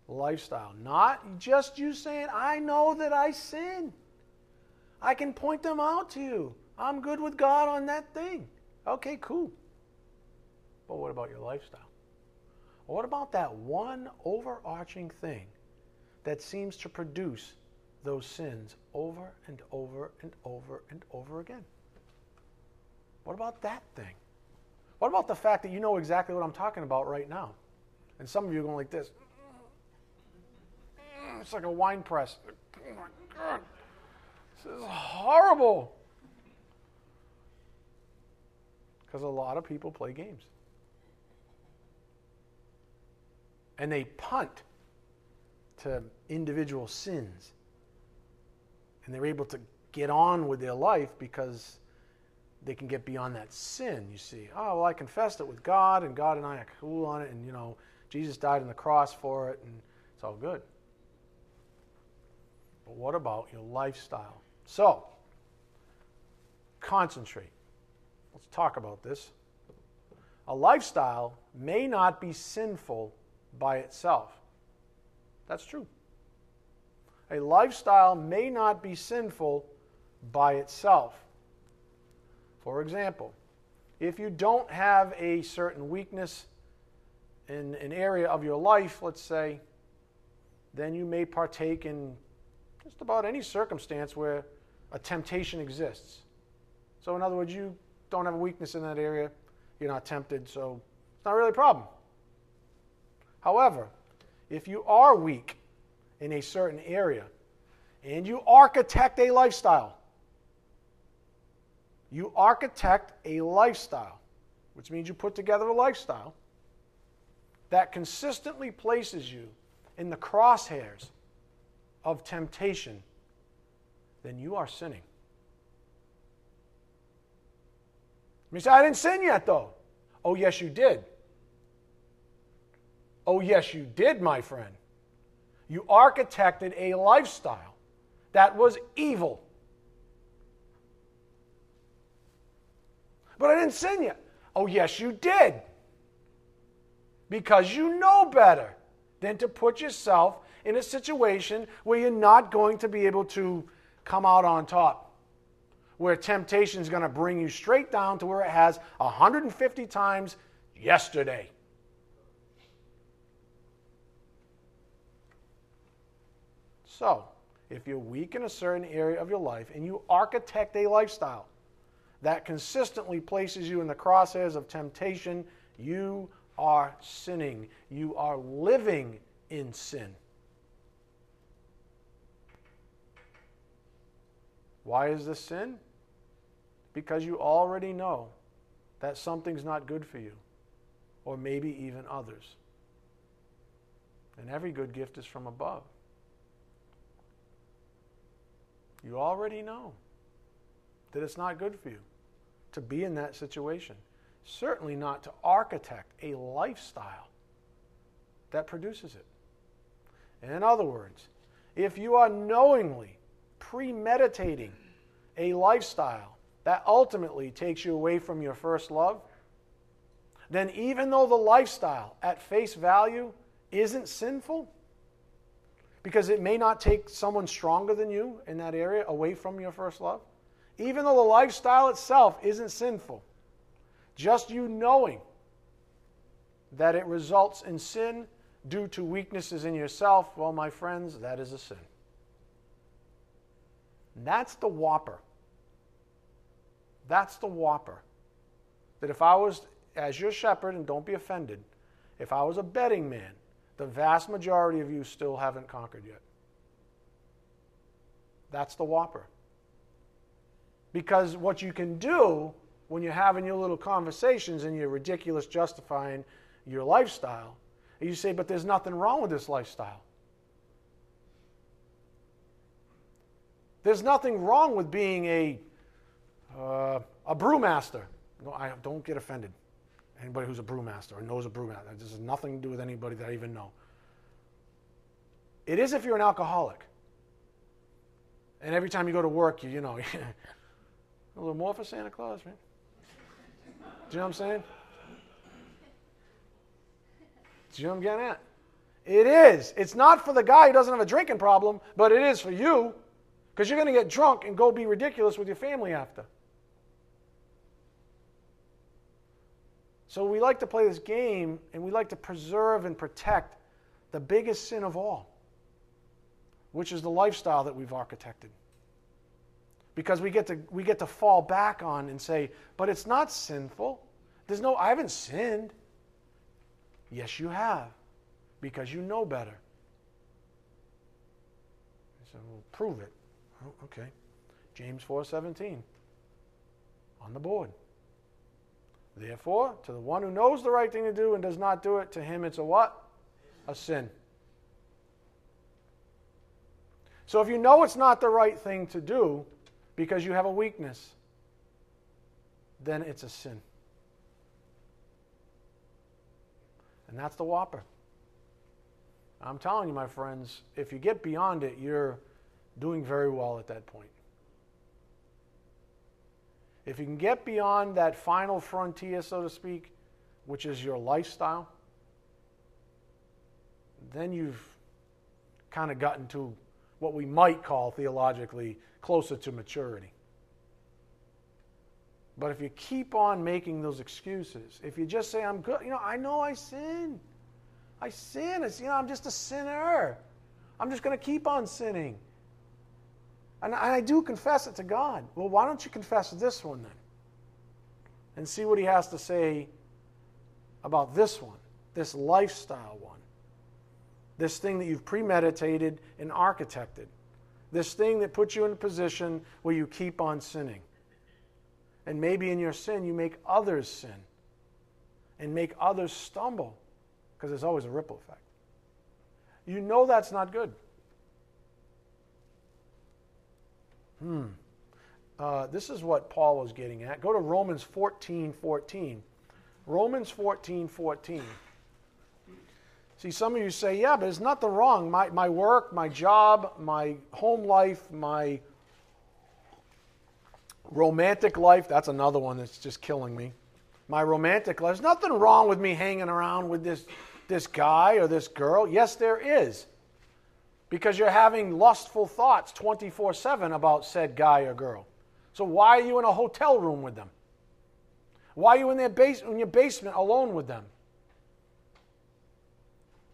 lifestyle. Not just you saying, I know that I sin. I can point them out to you. I'm good with God on that thing. Okay, cool. But what about your lifestyle? What about that one overarching thing that seems to produce those sins over and over and over and over again? What about that thing? What about the fact that you know exactly what I'm talking about right now? And some of you are going like this. It's like a wine press. Oh my God. This is horrible. Because a lot of people play games. And they punt to individual sins. And they're able to get on with their life because they can get beyond that sin, you see. Oh, well, I confessed it with God, and God and I are cool on it, and, you know, Jesus died on the cross for it, and it's all good. But what about your lifestyle? So, concentrate. Let's talk about this. A lifestyle may not be sinful by itself. That's true. A lifestyle may not be sinful by itself. For example, if you don't have a certain weakness in an area of your life, let's say, then you may partake in just about any circumstance where a temptation exists. So, in other words, you don't have a weakness in that area, you're not tempted, so it's not really a problem. However, if you are weak in a certain area and you architect a lifestyle, you architect a lifestyle, which means you put together a lifestyle that consistently places you in the crosshairs of temptation, then you are sinning. You say, I didn't sin yet, though. Oh, yes, you did. Oh, yes, you did, my friend. You architected a lifestyle that was evil. But I didn't sin yet. Oh, yes, you did. Because you know better than to put yourself in a situation where you're not going to be able to come out on top. Where temptation is going to bring you straight down to where it has 150 times yesterday. So, if you're weak in a certain area of your life and you architect a lifestyle that consistently places you in the crosshairs of temptation, you are sinning. You are living in sin. Why is this sin? Because you already know that something's not good for you, or maybe even others. And every good gift is from above. You already know that it's not good for you to be in that situation. Certainly not to architect a lifestyle that produces it. In other words, if you are knowingly premeditating a lifestyle that ultimately takes you away from your first love, then even though the lifestyle at face value isn't sinful, because it may not take someone stronger than you in that area away from your first love. Even though the lifestyle itself isn't sinful, just you knowing that it results in sin due to weaknesses in yourself, well, my friends, that is a sin. And that's the whopper. That's the whopper. That if I was, as your shepherd, and don't be offended, if I was a betting man, the vast majority of you still haven't conquered yet. That's the whopper. Because what you can do when you're having your little conversations and you're ridiculous justifying your lifestyle, you say, but there's nothing wrong with this lifestyle. There's nothing wrong with being a, uh, a brewmaster. No, I don't get offended anybody who's a brewmaster or knows a brewmaster. This has nothing to do with anybody that I even know. It is if you're an alcoholic. And every time you go to work, you, you know, *laughs* a little more for Santa Claus, man. Do you know what I'm saying? Do you know what I'm getting at? It is. It's not for the guy who doesn't have a drinking problem, but it is for you because you're going to get drunk and go be ridiculous with your family after. So we like to play this game and we like to preserve and protect the biggest sin of all, which is the lifestyle that we've architected. Because we get to, we get to fall back on and say, but it's not sinful. There's no, I haven't sinned. Yes, you have, because you know better. So we'll prove it. Oh, okay. James 4:17 on the board. Therefore, to the one who knows the right thing to do and does not do it, to him it's a what? A sin. So if you know it's not the right thing to do because you have a weakness, then it's a sin. And that's the whopper. I'm telling you, my friends, if you get beyond it, you're doing very well at that point. If you can get beyond that final frontier, so to speak, which is your lifestyle, then you've kind of gotten to what we might call theologically closer to maturity. But if you keep on making those excuses, if you just say, I'm good, you know, I know I sin. I sin. It's, you know, I'm just a sinner. I'm just going to keep on sinning. And I do confess it to God. Well, why don't you confess this one then? And see what he has to say about this one, this lifestyle one, this thing that you've premeditated and architected, this thing that puts you in a position where you keep on sinning. And maybe in your sin, you make others sin and make others stumble because there's always a ripple effect. You know that's not good. Hmm. Uh, this is what Paul was getting at. Go to Romans 14 14. Romans 14 14. See, some of you say, yeah, but there's nothing wrong. My, my work, my job, my home life, my romantic life, that's another one that's just killing me. My romantic life, there's nothing wrong with me hanging around with this, this guy or this girl. Yes, there is. Because you're having lustful thoughts 24 7 about said guy or girl. So why are you in a hotel room with them? Why are you in, their base, in your basement alone with them?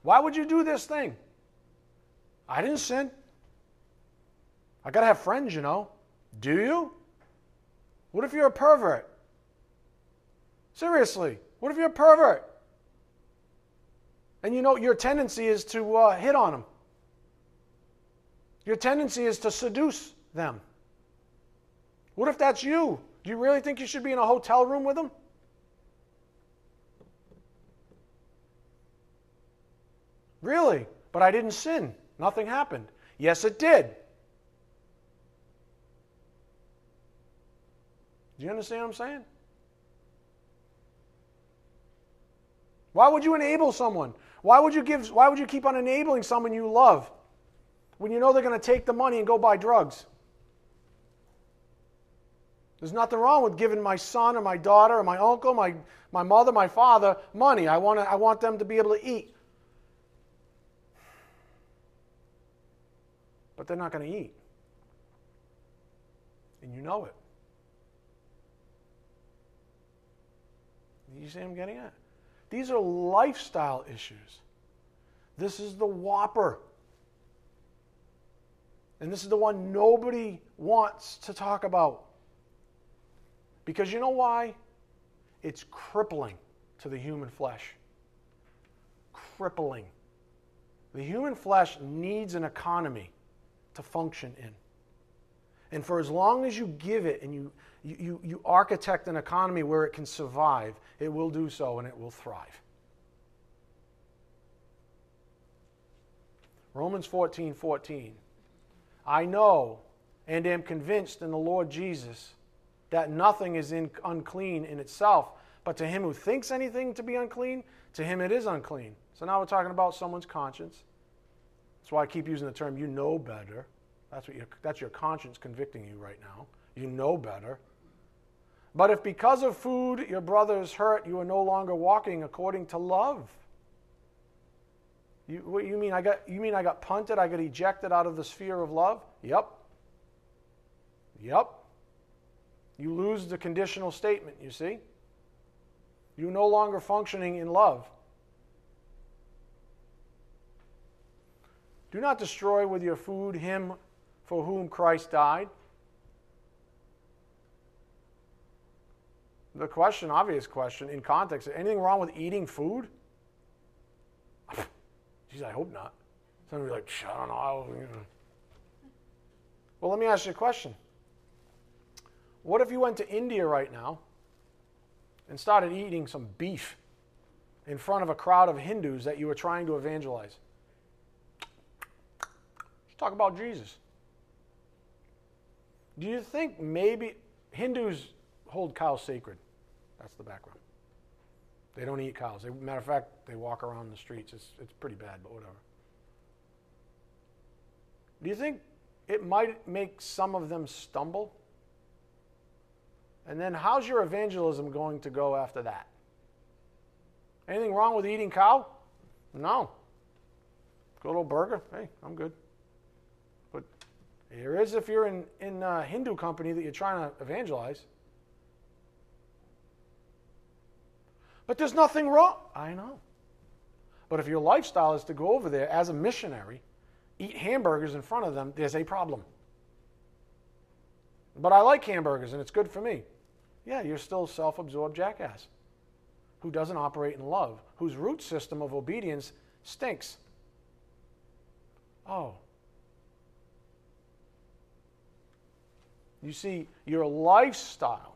Why would you do this thing? I didn't sin. I got to have friends, you know. Do you? What if you're a pervert? Seriously, what if you're a pervert? And you know your tendency is to uh, hit on them. Your tendency is to seduce them. What if that's you? Do you really think you should be in a hotel room with them? Really? But I didn't sin. Nothing happened. Yes, it did. Do you understand what I'm saying? Why would you enable someone? Why would you give why would you keep on enabling someone you love when you know they're going to take the money and go buy drugs? There's nothing wrong with giving my son or my daughter or my uncle, my, my mother, my father money. I want, to, I want them to be able to eat. But they're not going to eat. And you know it. You see I'm getting at? These are lifestyle issues. This is the whopper. And this is the one nobody wants to talk about. Because you know why? It's crippling to the human flesh. Crippling. The human flesh needs an economy to function in. And for as long as you give it and you, you, you, architect an economy where it can survive, it will do so and it will thrive. Romans 14 14. I know and am convinced in the Lord Jesus that nothing is in, unclean in itself, but to him who thinks anything to be unclean, to him it is unclean. So now we're talking about someone's conscience. That's why I keep using the term you know better. That's, what that's your conscience convicting you right now. You know better. But if because of food your brother is hurt, you are no longer walking according to love. You, what you mean? I got you mean I got punted? I got ejected out of the sphere of love? Yep. Yep. You lose the conditional statement, you see? You're no longer functioning in love. Do not destroy with your food him for whom Christ died. The question, obvious question, in context, anything wrong with eating food? Geez, I hope not. Somebody like, I don't know. Well, let me ask you a question. What if you went to India right now and started eating some beef in front of a crowd of Hindus that you were trying to evangelize? Let's talk about Jesus. Do you think maybe Hindus hold cows sacred? That's the background. They don't eat cows. Matter of fact, they walk around the streets. It's, it's pretty bad, but whatever. Do you think it might make some of them stumble? And then how's your evangelism going to go after that? Anything wrong with eating cow? No. Good little burger. Hey, I'm good. But here is if you're in, in a Hindu company that you're trying to evangelize. But there's nothing wrong. I know. But if your lifestyle is to go over there as a missionary, eat hamburgers in front of them, there's a problem. But I like hamburgers and it's good for me. Yeah, you're still a self absorbed jackass who doesn't operate in love, whose root system of obedience stinks. Oh. You see, your lifestyle,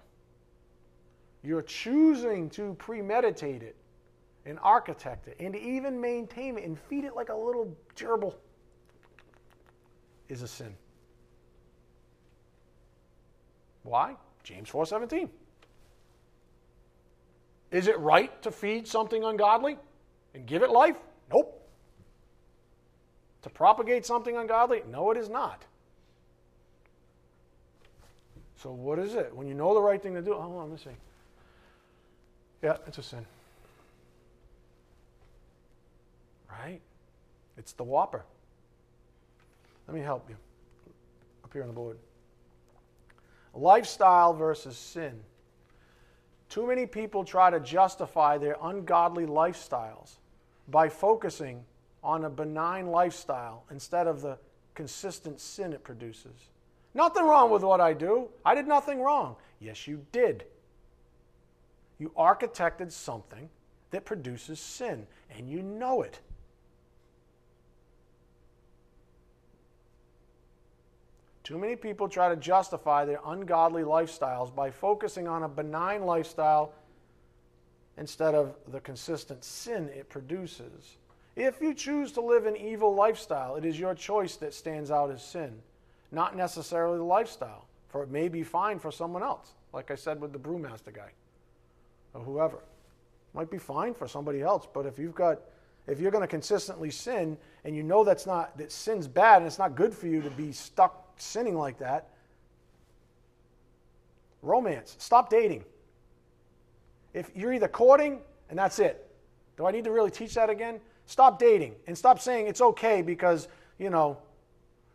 you're choosing to premeditate it and architect it and even maintain it and feed it like a little gerbil is a sin. Why? James 4:17. Is it right to feed something ungodly and give it life? Nope. to propagate something ungodly? No, it is not. So, what is it? When you know the right thing to do, on, let me see. Yeah, it's a sin. Right? It's the whopper. Let me help you up here on the board. Lifestyle versus sin. Too many people try to justify their ungodly lifestyles by focusing on a benign lifestyle instead of the consistent sin it produces. Nothing wrong with what I do. I did nothing wrong. Yes, you did. You architected something that produces sin, and you know it. Too many people try to justify their ungodly lifestyles by focusing on a benign lifestyle instead of the consistent sin it produces. If you choose to live an evil lifestyle, it is your choice that stands out as sin, not necessarily the lifestyle, for it may be fine for someone else, like I said with the brewmaster guy or whoever. Might be fine for somebody else, but if you've got if you're going to consistently sin and you know that's not that sin's bad and it's not good for you to be stuck sinning like that. Romance. Stop dating. If you're either courting and that's it. Do I need to really teach that again? Stop dating and stop saying it's okay because, you know,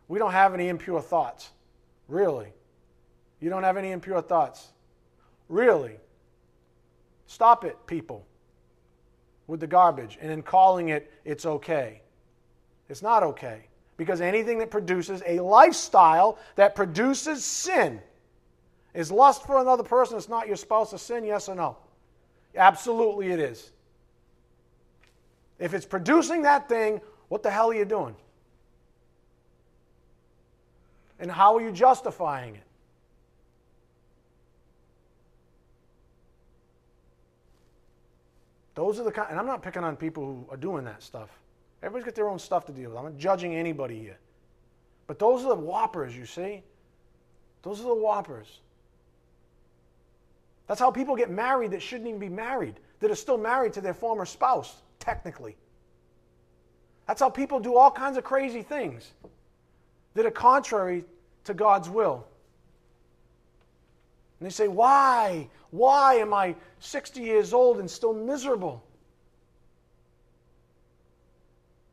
we don't have any impure thoughts. Really? You don't have any impure thoughts? Really? Stop it, people, with the garbage and then calling it it's okay. It's not okay. Because anything that produces a lifestyle that produces sin is lust for another person. It's not your spouse a sin, yes or no? Absolutely, it is. If it's producing that thing, what the hell are you doing? And how are you justifying it? Those are the kind, and I'm not picking on people who are doing that stuff. Everybody's got their own stuff to deal with. I'm not judging anybody here. But those are the whoppers, you see? Those are the whoppers. That's how people get married that shouldn't even be married, that are still married to their former spouse, technically. That's how people do all kinds of crazy things that are contrary to God's will. And they say, Why? Why am I 60 years old and still miserable?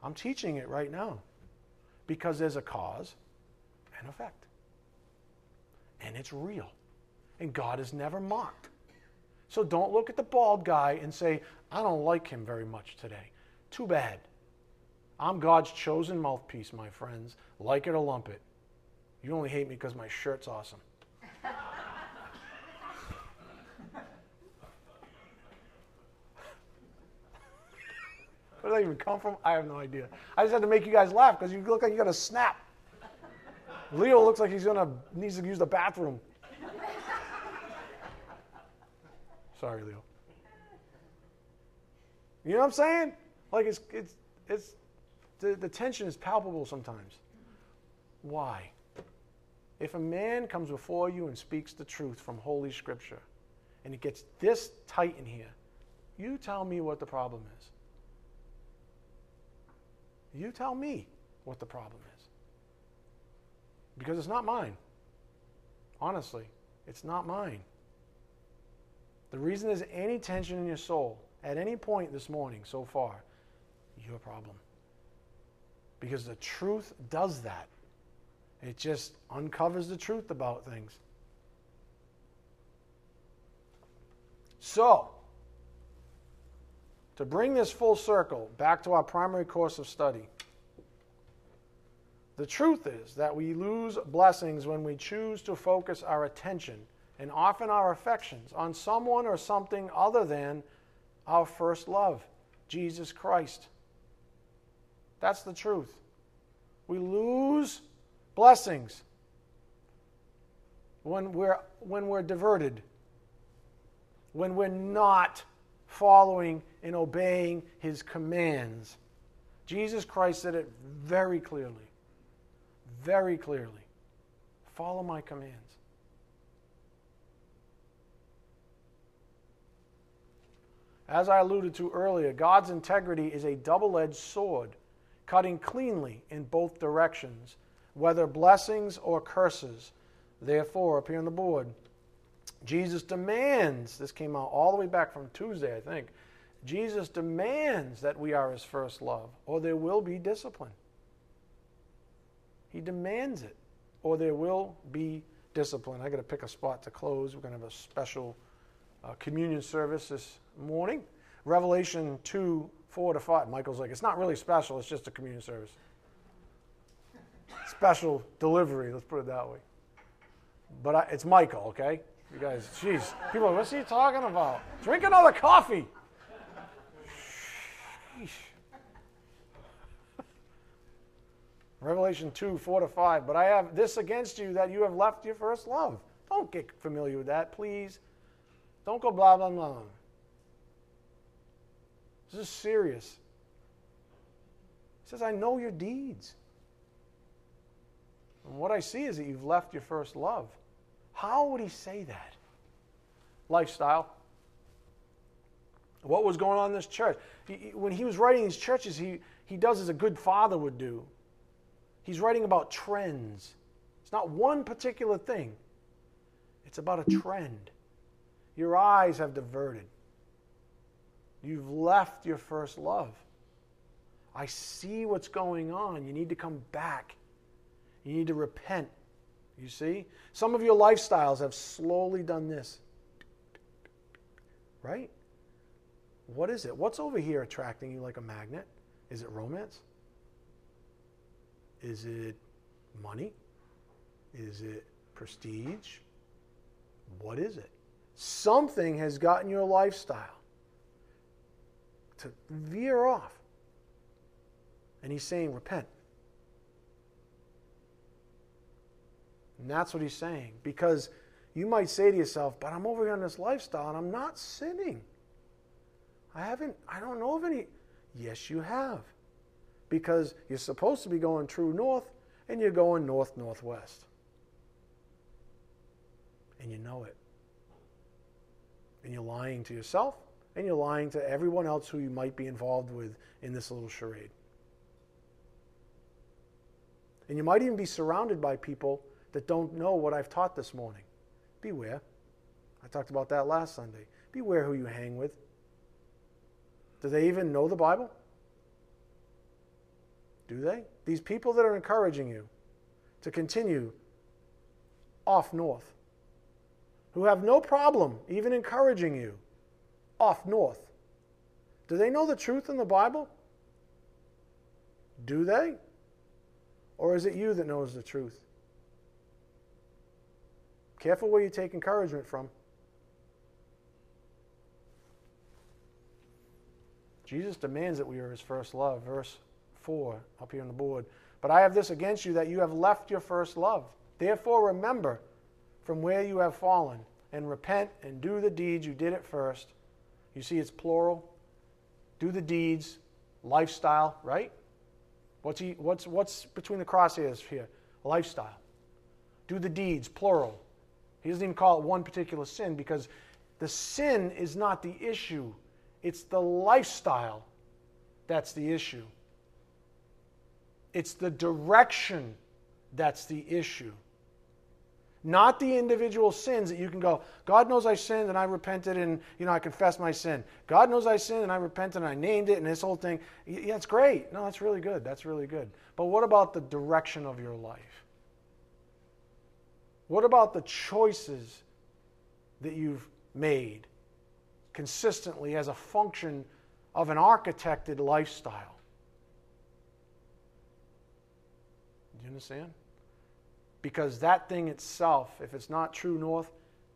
I'm teaching it right now because there's a cause and effect. And it's real. And God is never mocked. So don't look at the bald guy and say, I don't like him very much today. Too bad. I'm God's chosen mouthpiece, my friends. Like it or lump it. You only hate me because my shirt's awesome. Where did that even come from? I have no idea. I just had to make you guys laugh because you look like you got a snap. Leo looks like he's gonna needs to use the bathroom. Sorry, Leo. You know what I'm saying? Like it's it's it's the, the tension is palpable sometimes. Why? If a man comes before you and speaks the truth from Holy Scripture, and it gets this tight in here, you tell me what the problem is. You tell me what the problem is. Because it's not mine. Honestly, it's not mine. The reason there's any tension in your soul at any point this morning so far, your problem. Because the truth does that. It just uncovers the truth about things. So, to bring this full circle back to our primary course of study, the truth is that we lose blessings when we choose to focus our attention and often our affections on someone or something other than our first love, Jesus Christ. That's the truth. We lose blessings when we're, when we're diverted, when we're not following and obeying his commands. Jesus Christ said it very clearly. Very clearly. Follow my commands. As I alluded to earlier, God's integrity is a double edged sword. cutting cleanly in both directions, whether blessings or curses. Therefore, here on the board, Jesus demands, this came out all the way back from Tuesday, I think. Jesus demands that we are his first love, or there will be discipline. He demands it, or there will be discipline. I got to pick a spot to close. We're going to have a special uh, communion service this morning. Revelation 2 4 to 5. Michael's like, it's not really special, it's just a communion service. *laughs* Special delivery, let's put it that way. But I, it's Michael, okay? You guys, jeez. People what's he talking about? Drink another coffee. Sheesh. Revelation 2, 4 to 5. But I have this against you that you have left your first love. Don't get familiar with that, please. Don't go blah, blah, blah. This is serious. He says, I know your deeds. And what I see is that you've left your first love. How would he say that? Lifestyle. What was going on in this church? When he was writing these churches, he, he does as a good father would do. He's writing about trends. It's not one particular thing, it's about a trend. Your eyes have diverted. You've left your first love. I see what's going on. You need to come back. You need to repent. You see? Some of your lifestyles have slowly done this. Right? What is it? What's over here attracting you like a magnet? Is it romance? Is it money? Is it prestige? What is it? Something has gotten your lifestyle to veer off. And he's saying, repent. And that's what he's saying. Because you might say to yourself, but I'm over here on this lifestyle and I'm not sinning. I haven't, I don't know of any. Yes, you have. Because you're supposed to be going true north and you're going north northwest. And you know it. And you're lying to yourself and you're lying to everyone else who you might be involved with in this little charade. And you might even be surrounded by people that don't know what I've taught this morning. Beware. I talked about that last Sunday. Beware who you hang with. Do they even know the Bible? Do they? These people that are encouraging you to continue off north, who have no problem even encouraging you off north, do they know the truth in the Bible? Do they? Or is it you that knows the truth? Careful where you take encouragement from. Jesus demands that we are his first love. Verse 4 up here on the board. But I have this against you that you have left your first love. Therefore, remember from where you have fallen and repent and do the deeds you did at first. You see, it's plural. Do the deeds, lifestyle, right? What's, he, what's, what's between the crosshairs here? Lifestyle. Do the deeds, plural. He doesn't even call it one particular sin because the sin is not the issue, it's the lifestyle that's the issue. It's the direction that's the issue. Not the individual sins that you can go, God knows I sinned and I repented and you know I confessed my sin. God knows I sinned and I repented and I named it and this whole thing. Yeah, it's great. No, that's really good. That's really good. But what about the direction of your life? What about the choices that you've made consistently as a function of an architected lifestyle? Do you understand? Because that thing itself, if it's not true north,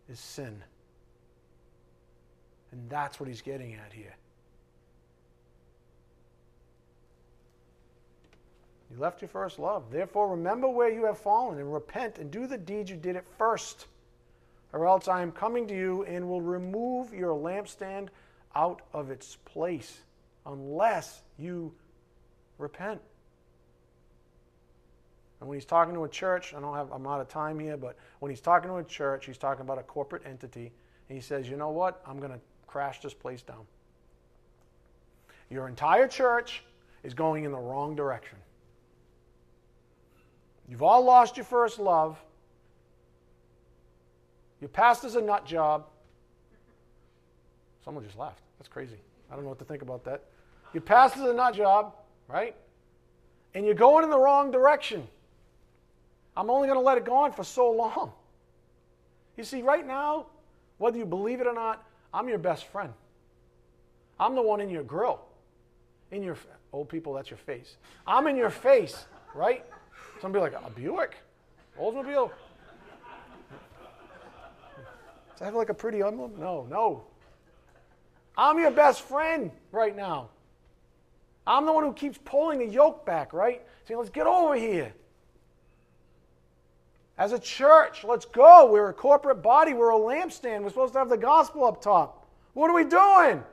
is sin. And that's what he's getting at here. You left your first love. Therefore, remember where you have fallen and repent and do the deeds you did at first. Or else I am coming to you and will remove your lampstand out of its place unless you repent. And when he's talking to a church, I don't have, I'm out of time here, but when he's talking to a church, he's talking about a corporate entity. And he says, you know what? I'm going to crash this place down. Your entire church is going in the wrong direction. You've all lost your first love. Your pastor's a nut job. Someone just laughed. That's crazy. I don't know what to think about that. Your pastor's a nut job, right? And you're going in the wrong direction. I'm only going to let it go on for so long. You see, right now, whether you believe it or not, I'm your best friend. I'm the one in your grill. In your old people, that's your face. I'm in your face, right? Somebody like a Buick, Oldsmobile. Does that have like a pretty emblem? No, no. I'm your best friend right now. I'm the one who keeps pulling the yoke back, right? Saying, let's get over here. As a church, let's go. We're a corporate body. We're a lampstand. We're supposed to have the gospel up top. What are we doing?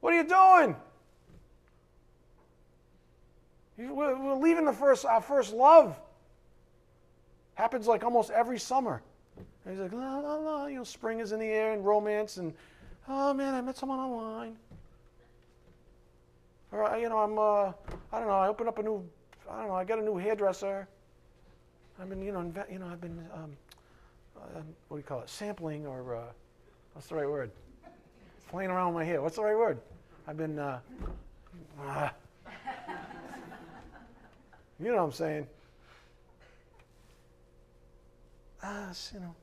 What are you doing? We're leaving the first, our first love. Happens like almost every summer. And he's like, la, la, la. You know, spring is in the air and romance, and oh man, I met someone online. Or you know, I'm, uh, I don't know, I opened up a new, I don't know, I got a new hairdresser. I've been, you know, inve- you know, I've been, um, uh, what do you call it, sampling or uh, what's the right word? Playing around with my hair. What's the right word? I've been, uh, uh, you know what I'm saying? Ah, you know,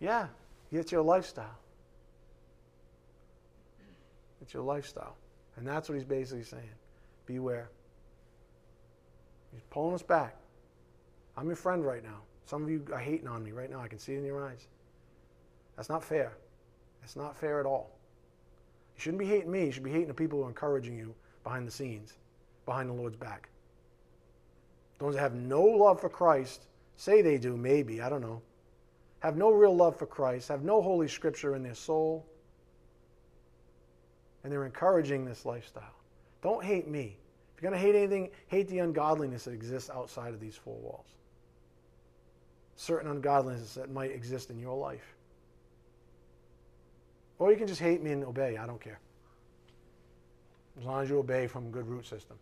yeah, it's your lifestyle. It's your lifestyle. And that's what he's basically saying. Beware. He's pulling us back. I'm your friend right now. Some of you are hating on me right now. I can see it in your eyes. That's not fair. That's not fair at all. You shouldn't be hating me. You should be hating the people who are encouraging you behind the scenes, behind the Lord's back. Those that have no love for Christ, say they do, maybe, I don't know. Have no real love for Christ, have no Holy Scripture in their soul, and they're encouraging this lifestyle. Don't hate me. If you're going to hate anything, hate the ungodliness that exists outside of these four walls. Certain ungodliness that might exist in your life. Or you can just hate me and obey. I don't care. As long as you obey from a good root system.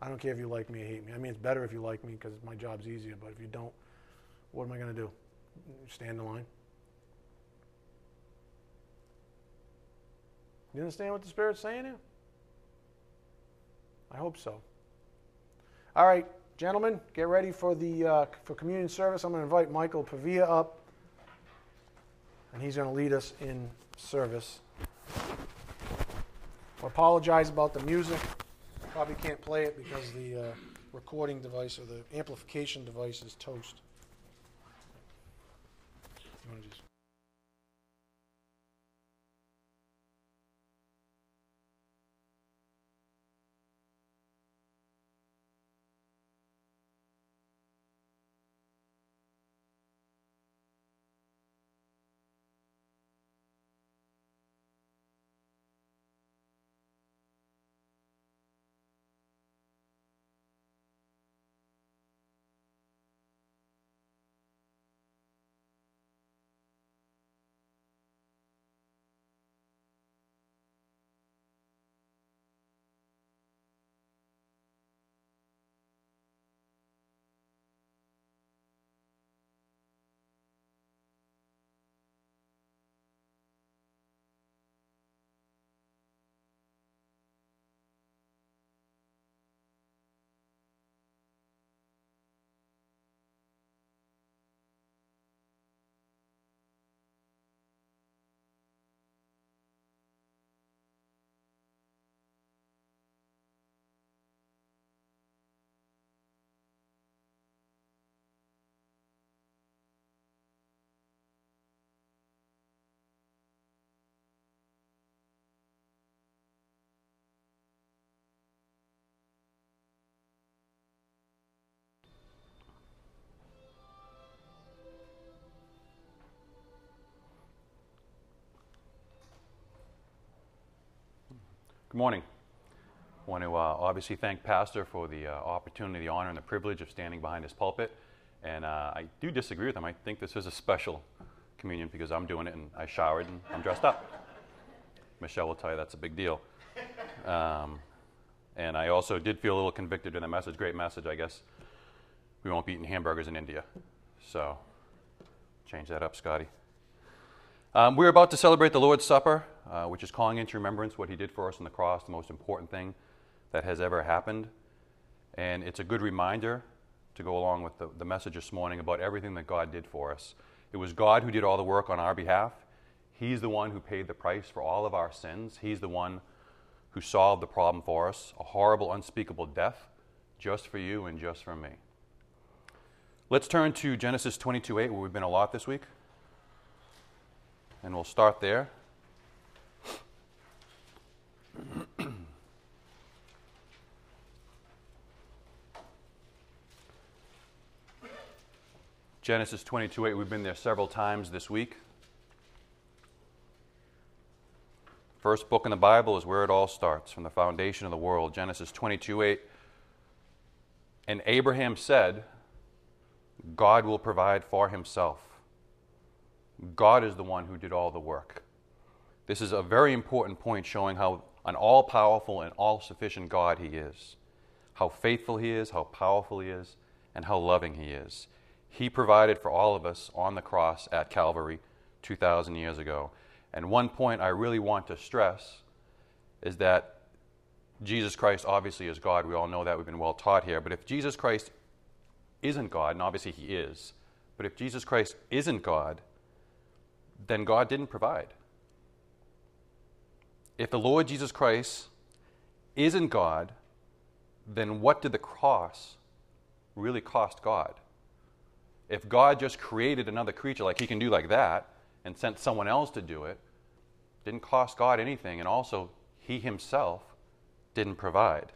I don't care if you like me or hate me. I mean, it's better if you like me because my job's easier. But if you don't, what am I going to do? Stand in line? You understand what the Spirit's saying here? I hope so. All right, gentlemen, get ready for the uh, for communion service. I'm going to invite Michael Pavia up, and he's going to lead us in service. I apologize about the music. Probably can't play it because the uh, recording device or the amplification device is toast. You want to just Good morning. I want to uh, obviously thank Pastor for the uh, opportunity, the honor, and the privilege of standing behind his pulpit. And uh, I do disagree with him. I think this is a special communion because I'm doing it and I showered and I'm dressed up. Michelle will tell you that's a big deal. Um, And I also did feel a little convicted in the message. Great message, I guess. We won't be eating hamburgers in India. So change that up, Scotty. Um, we're about to celebrate the Lord's Supper, uh, which is calling into remembrance what He did for us on the cross, the most important thing that has ever happened. And it's a good reminder to go along with the, the message this morning about everything that God did for us. It was God who did all the work on our behalf. He's the one who paid the price for all of our sins. He's the one who solved the problem for us a horrible, unspeakable death just for you and just for me. Let's turn to Genesis 22 8, where we've been a lot this week. And we'll start there. *coughs* Genesis 22 8, we've been there several times this week. First book in the Bible is where it all starts, from the foundation of the world. Genesis 22 8. And Abraham said, God will provide for himself. God is the one who did all the work. This is a very important point showing how an all powerful and all sufficient God he is, how faithful he is, how powerful he is, and how loving he is. He provided for all of us on the cross at Calvary 2,000 years ago. And one point I really want to stress is that Jesus Christ obviously is God. We all know that. We've been well taught here. But if Jesus Christ isn't God, and obviously he is, but if Jesus Christ isn't God, then God didn't provide. If the Lord Jesus Christ isn't God, then what did the cross really cost God? If God just created another creature like he can do like that and sent someone else to do it, didn't cost God anything, and also he himself didn't provide.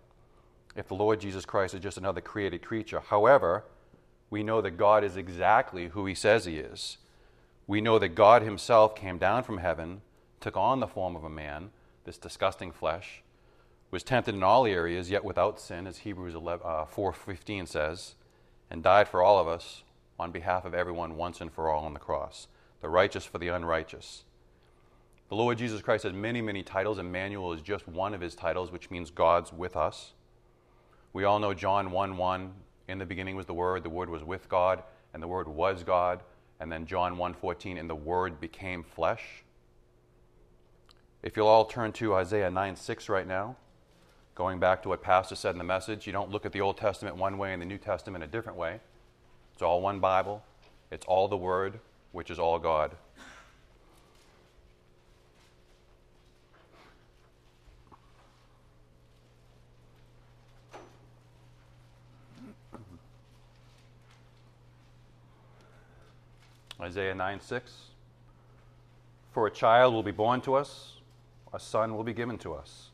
If the Lord Jesus Christ is just another created creature. However, we know that God is exactly who he says he is. We know that God himself came down from heaven, took on the form of a man, this disgusting flesh, was tempted in all areas, yet without sin, as Hebrews 11, uh, 4.15 says, and died for all of us on behalf of everyone once and for all on the cross, the righteous for the unrighteous. The Lord Jesus Christ has many, many titles. Emmanuel is just one of his titles, which means God's with us. We all know John 1 1. In the beginning was the Word, the Word was with God, and the Word was God. And then John 1 14, and the Word became flesh. If you'll all turn to Isaiah 9 6 right now, going back to what Pastor said in the message, you don't look at the Old Testament one way and the New Testament a different way. It's all one Bible, it's all the Word, which is all God. Isaiah 9 6. For a child will be born to us, a son will be given to us,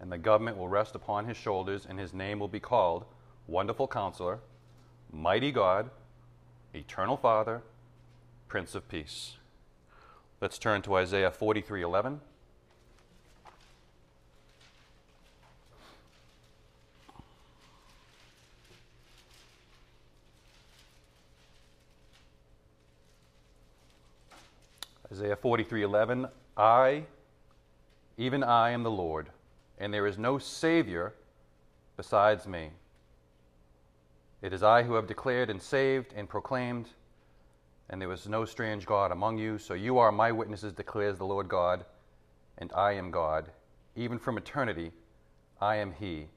and the government will rest upon his shoulders, and his name will be called Wonderful Counselor, Mighty God, Eternal Father, Prince of Peace. Let's turn to Isaiah 43 11. Isaiah 43:11, I, even I am the Lord, and there is no Savior besides me. It is I who have declared and saved and proclaimed, and there was no strange God among you. So you are my witnesses, declares the Lord God, and I am God. Even from eternity, I am He,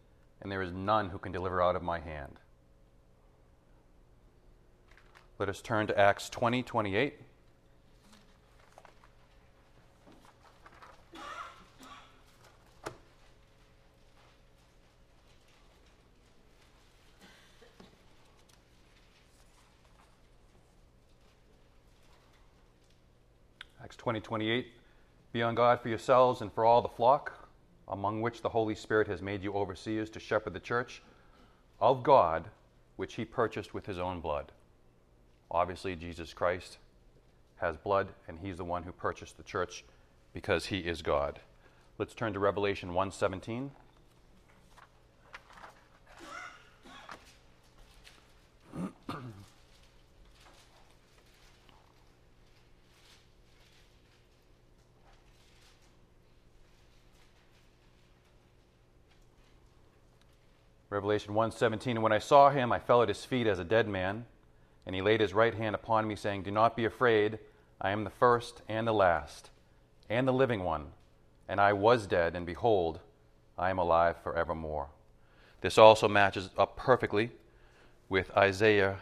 and there is none who can deliver out of my hand. Let us turn to Acts 20 28. Acts 20, Be on God for yourselves and for all the flock, among which the Holy Spirit has made you overseers to shepherd the church of God, which he purchased with his own blood. Obviously, Jesus Christ has blood, and he's the one who purchased the church because he is God. Let's turn to Revelation 1:17. *clears throat* Revelation 1:17 And when I saw him I fell at his feet as a dead man and he laid his right hand upon me saying do not be afraid I am the first and the last and the living one and I was dead and behold I am alive forevermore. This also matches up perfectly with Isaiah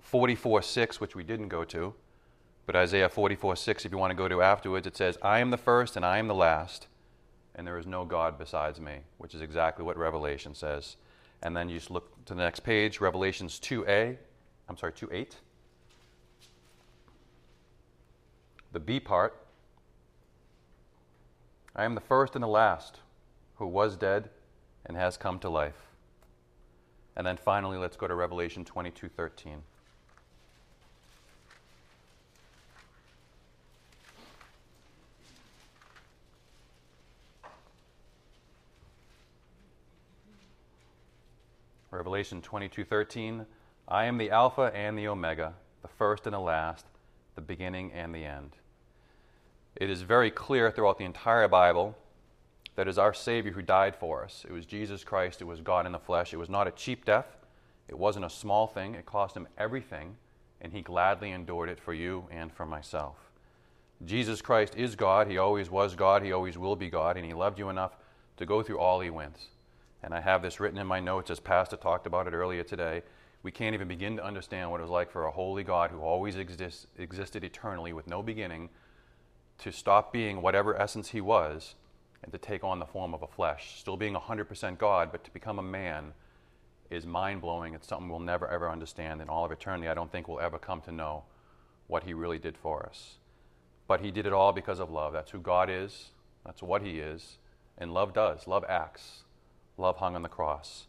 44 6, which we didn't go to. But Isaiah 44 6, if you want to go to afterwards, it says, I am the first and I am the last, and there is no God besides me, which is exactly what Revelation says. And then you just look to the next page, Revelations 2a, I'm sorry, 2 8. The B part I am the first and the last who was dead and has come to life. And then finally, let's go to Revelation 22 13. Revelation 22:13 I am the alpha and the omega the first and the last the beginning and the end It is very clear throughout the entire Bible that it is our Savior who died for us. It was Jesus Christ, it was God in the flesh. It was not a cheap death, it wasn't a small thing. It cost him everything, and he gladly endured it for you and for myself. Jesus Christ is God. He always was God. He always will be God, and he loved you enough to go through all he went. And I have this written in my notes as Pastor talked about it earlier today. We can't even begin to understand what it was like for a holy God who always exist, existed eternally with no beginning to stop being whatever essence he was and to take on the form of a flesh. Still being 100% God, but to become a man is mind blowing. It's something we'll never ever understand in all of eternity. I don't think we'll ever come to know what he really did for us. But he did it all because of love. That's who God is, that's what he is. And love does. Love acts. Love hung on the cross.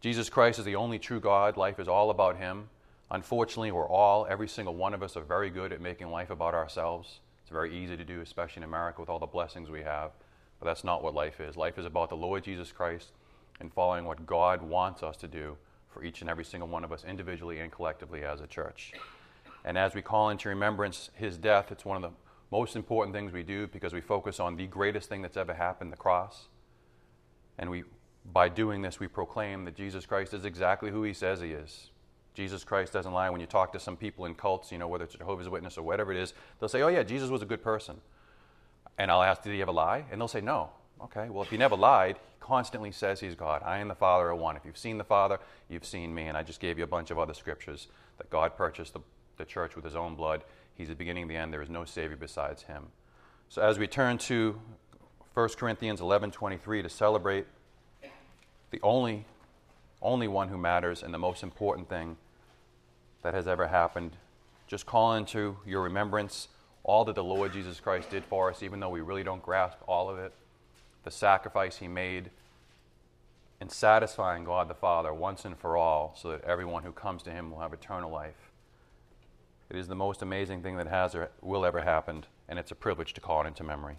Jesus Christ is the only true God. Life is all about him. Unfortunately, we're all, every single one of us, are very good at making life about ourselves. It's very easy to do, especially in America with all the blessings we have. But that's not what life is. Life is about the Lord Jesus Christ and following what God wants us to do for each and every single one of us, individually and collectively as a church. And as we call into remembrance his death, it's one of the most important things we do because we focus on the greatest thing that's ever happened the cross. And we, by doing this, we proclaim that Jesus Christ is exactly who he says he is. Jesus Christ doesn't lie. When you talk to some people in cults, you know, whether it's Jehovah's Witness or whatever it is, they'll say, oh, yeah, Jesus was a good person. And I'll ask, Did he ever lie? And they'll say, No. Okay, well, if he never lied, he constantly says he's God. I am the Father of one. If you've seen the Father, you've seen me. And I just gave you a bunch of other scriptures that God purchased the, the church with his own blood. He's the beginning and the end. There is no Savior besides him. So as we turn to 1 Corinthians 11:23 to celebrate the only only one who matters and the most important thing that has ever happened, just call into your remembrance all that the Lord Jesus Christ did for us, even though we really don't grasp all of it, the sacrifice he made in satisfying God the Father once and for all, so that everyone who comes to him will have eternal life. It is the most amazing thing that has or will ever happen, and it's a privilege to call it into memory.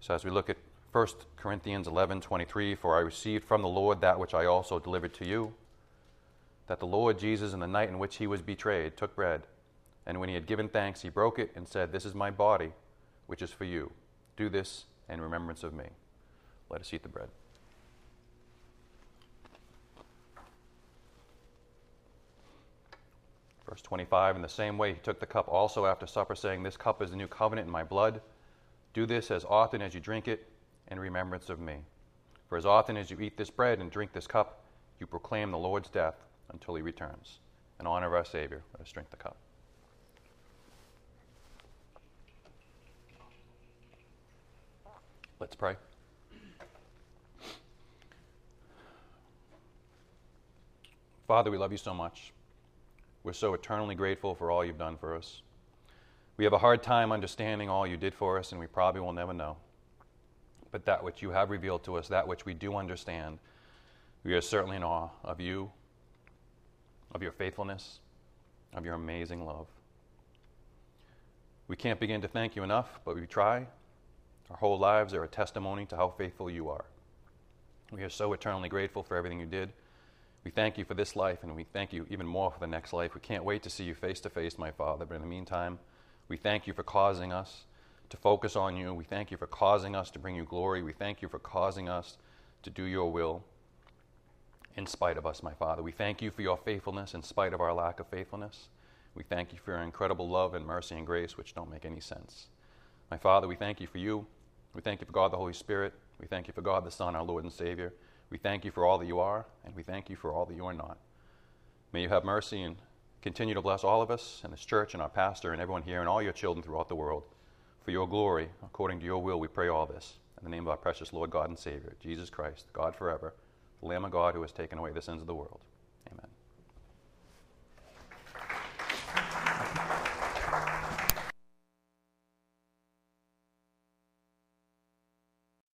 So as we look at 1 Corinthians 11:23, for I received from the Lord that which I also delivered to you, that the Lord Jesus in the night in which he was betrayed took bread, and when he had given thanks, he broke it and said, This is my body, which is for you. Do this in remembrance of me. Let us eat the bread. Verse 25 In the same way, he took the cup also after supper, saying, This cup is the new covenant in my blood. Do this as often as you drink it in remembrance of me. For as often as you eat this bread and drink this cup, you proclaim the Lord's death until he returns. In honor of our Savior, let us drink the cup. Let's pray. Father, we love you so much. We're so eternally grateful for all you've done for us. We have a hard time understanding all you did for us, and we probably will never know. But that which you have revealed to us, that which we do understand, we are certainly in awe of you, of your faithfulness, of your amazing love. We can't begin to thank you enough, but we try. Our whole lives are a testimony to how faithful you are. We are so eternally grateful for everything you did. We thank you for this life, and we thank you even more for the next life. We can't wait to see you face to face, my Father. But in the meantime, we thank you for causing us to focus on you. We thank you for causing us to bring you glory. We thank you for causing us to do your will. in spite of us, my Father. We thank you for your faithfulness in spite of our lack of faithfulness. We thank you for your incredible love and mercy and grace, which don't make any sense. My Father, we thank you for you. We thank you for God the Holy Spirit. We thank you for God the Son, our Lord and Savior. We thank you for all that you are, and we thank you for all that you are not. May you have mercy and continue to bless all of us and this church and our pastor and everyone here and all your children throughout the world. For your glory, according to your will, we pray all this. In the name of our precious Lord God and Savior, Jesus Christ, God forever, the Lamb of God who has taken away the sins of the world.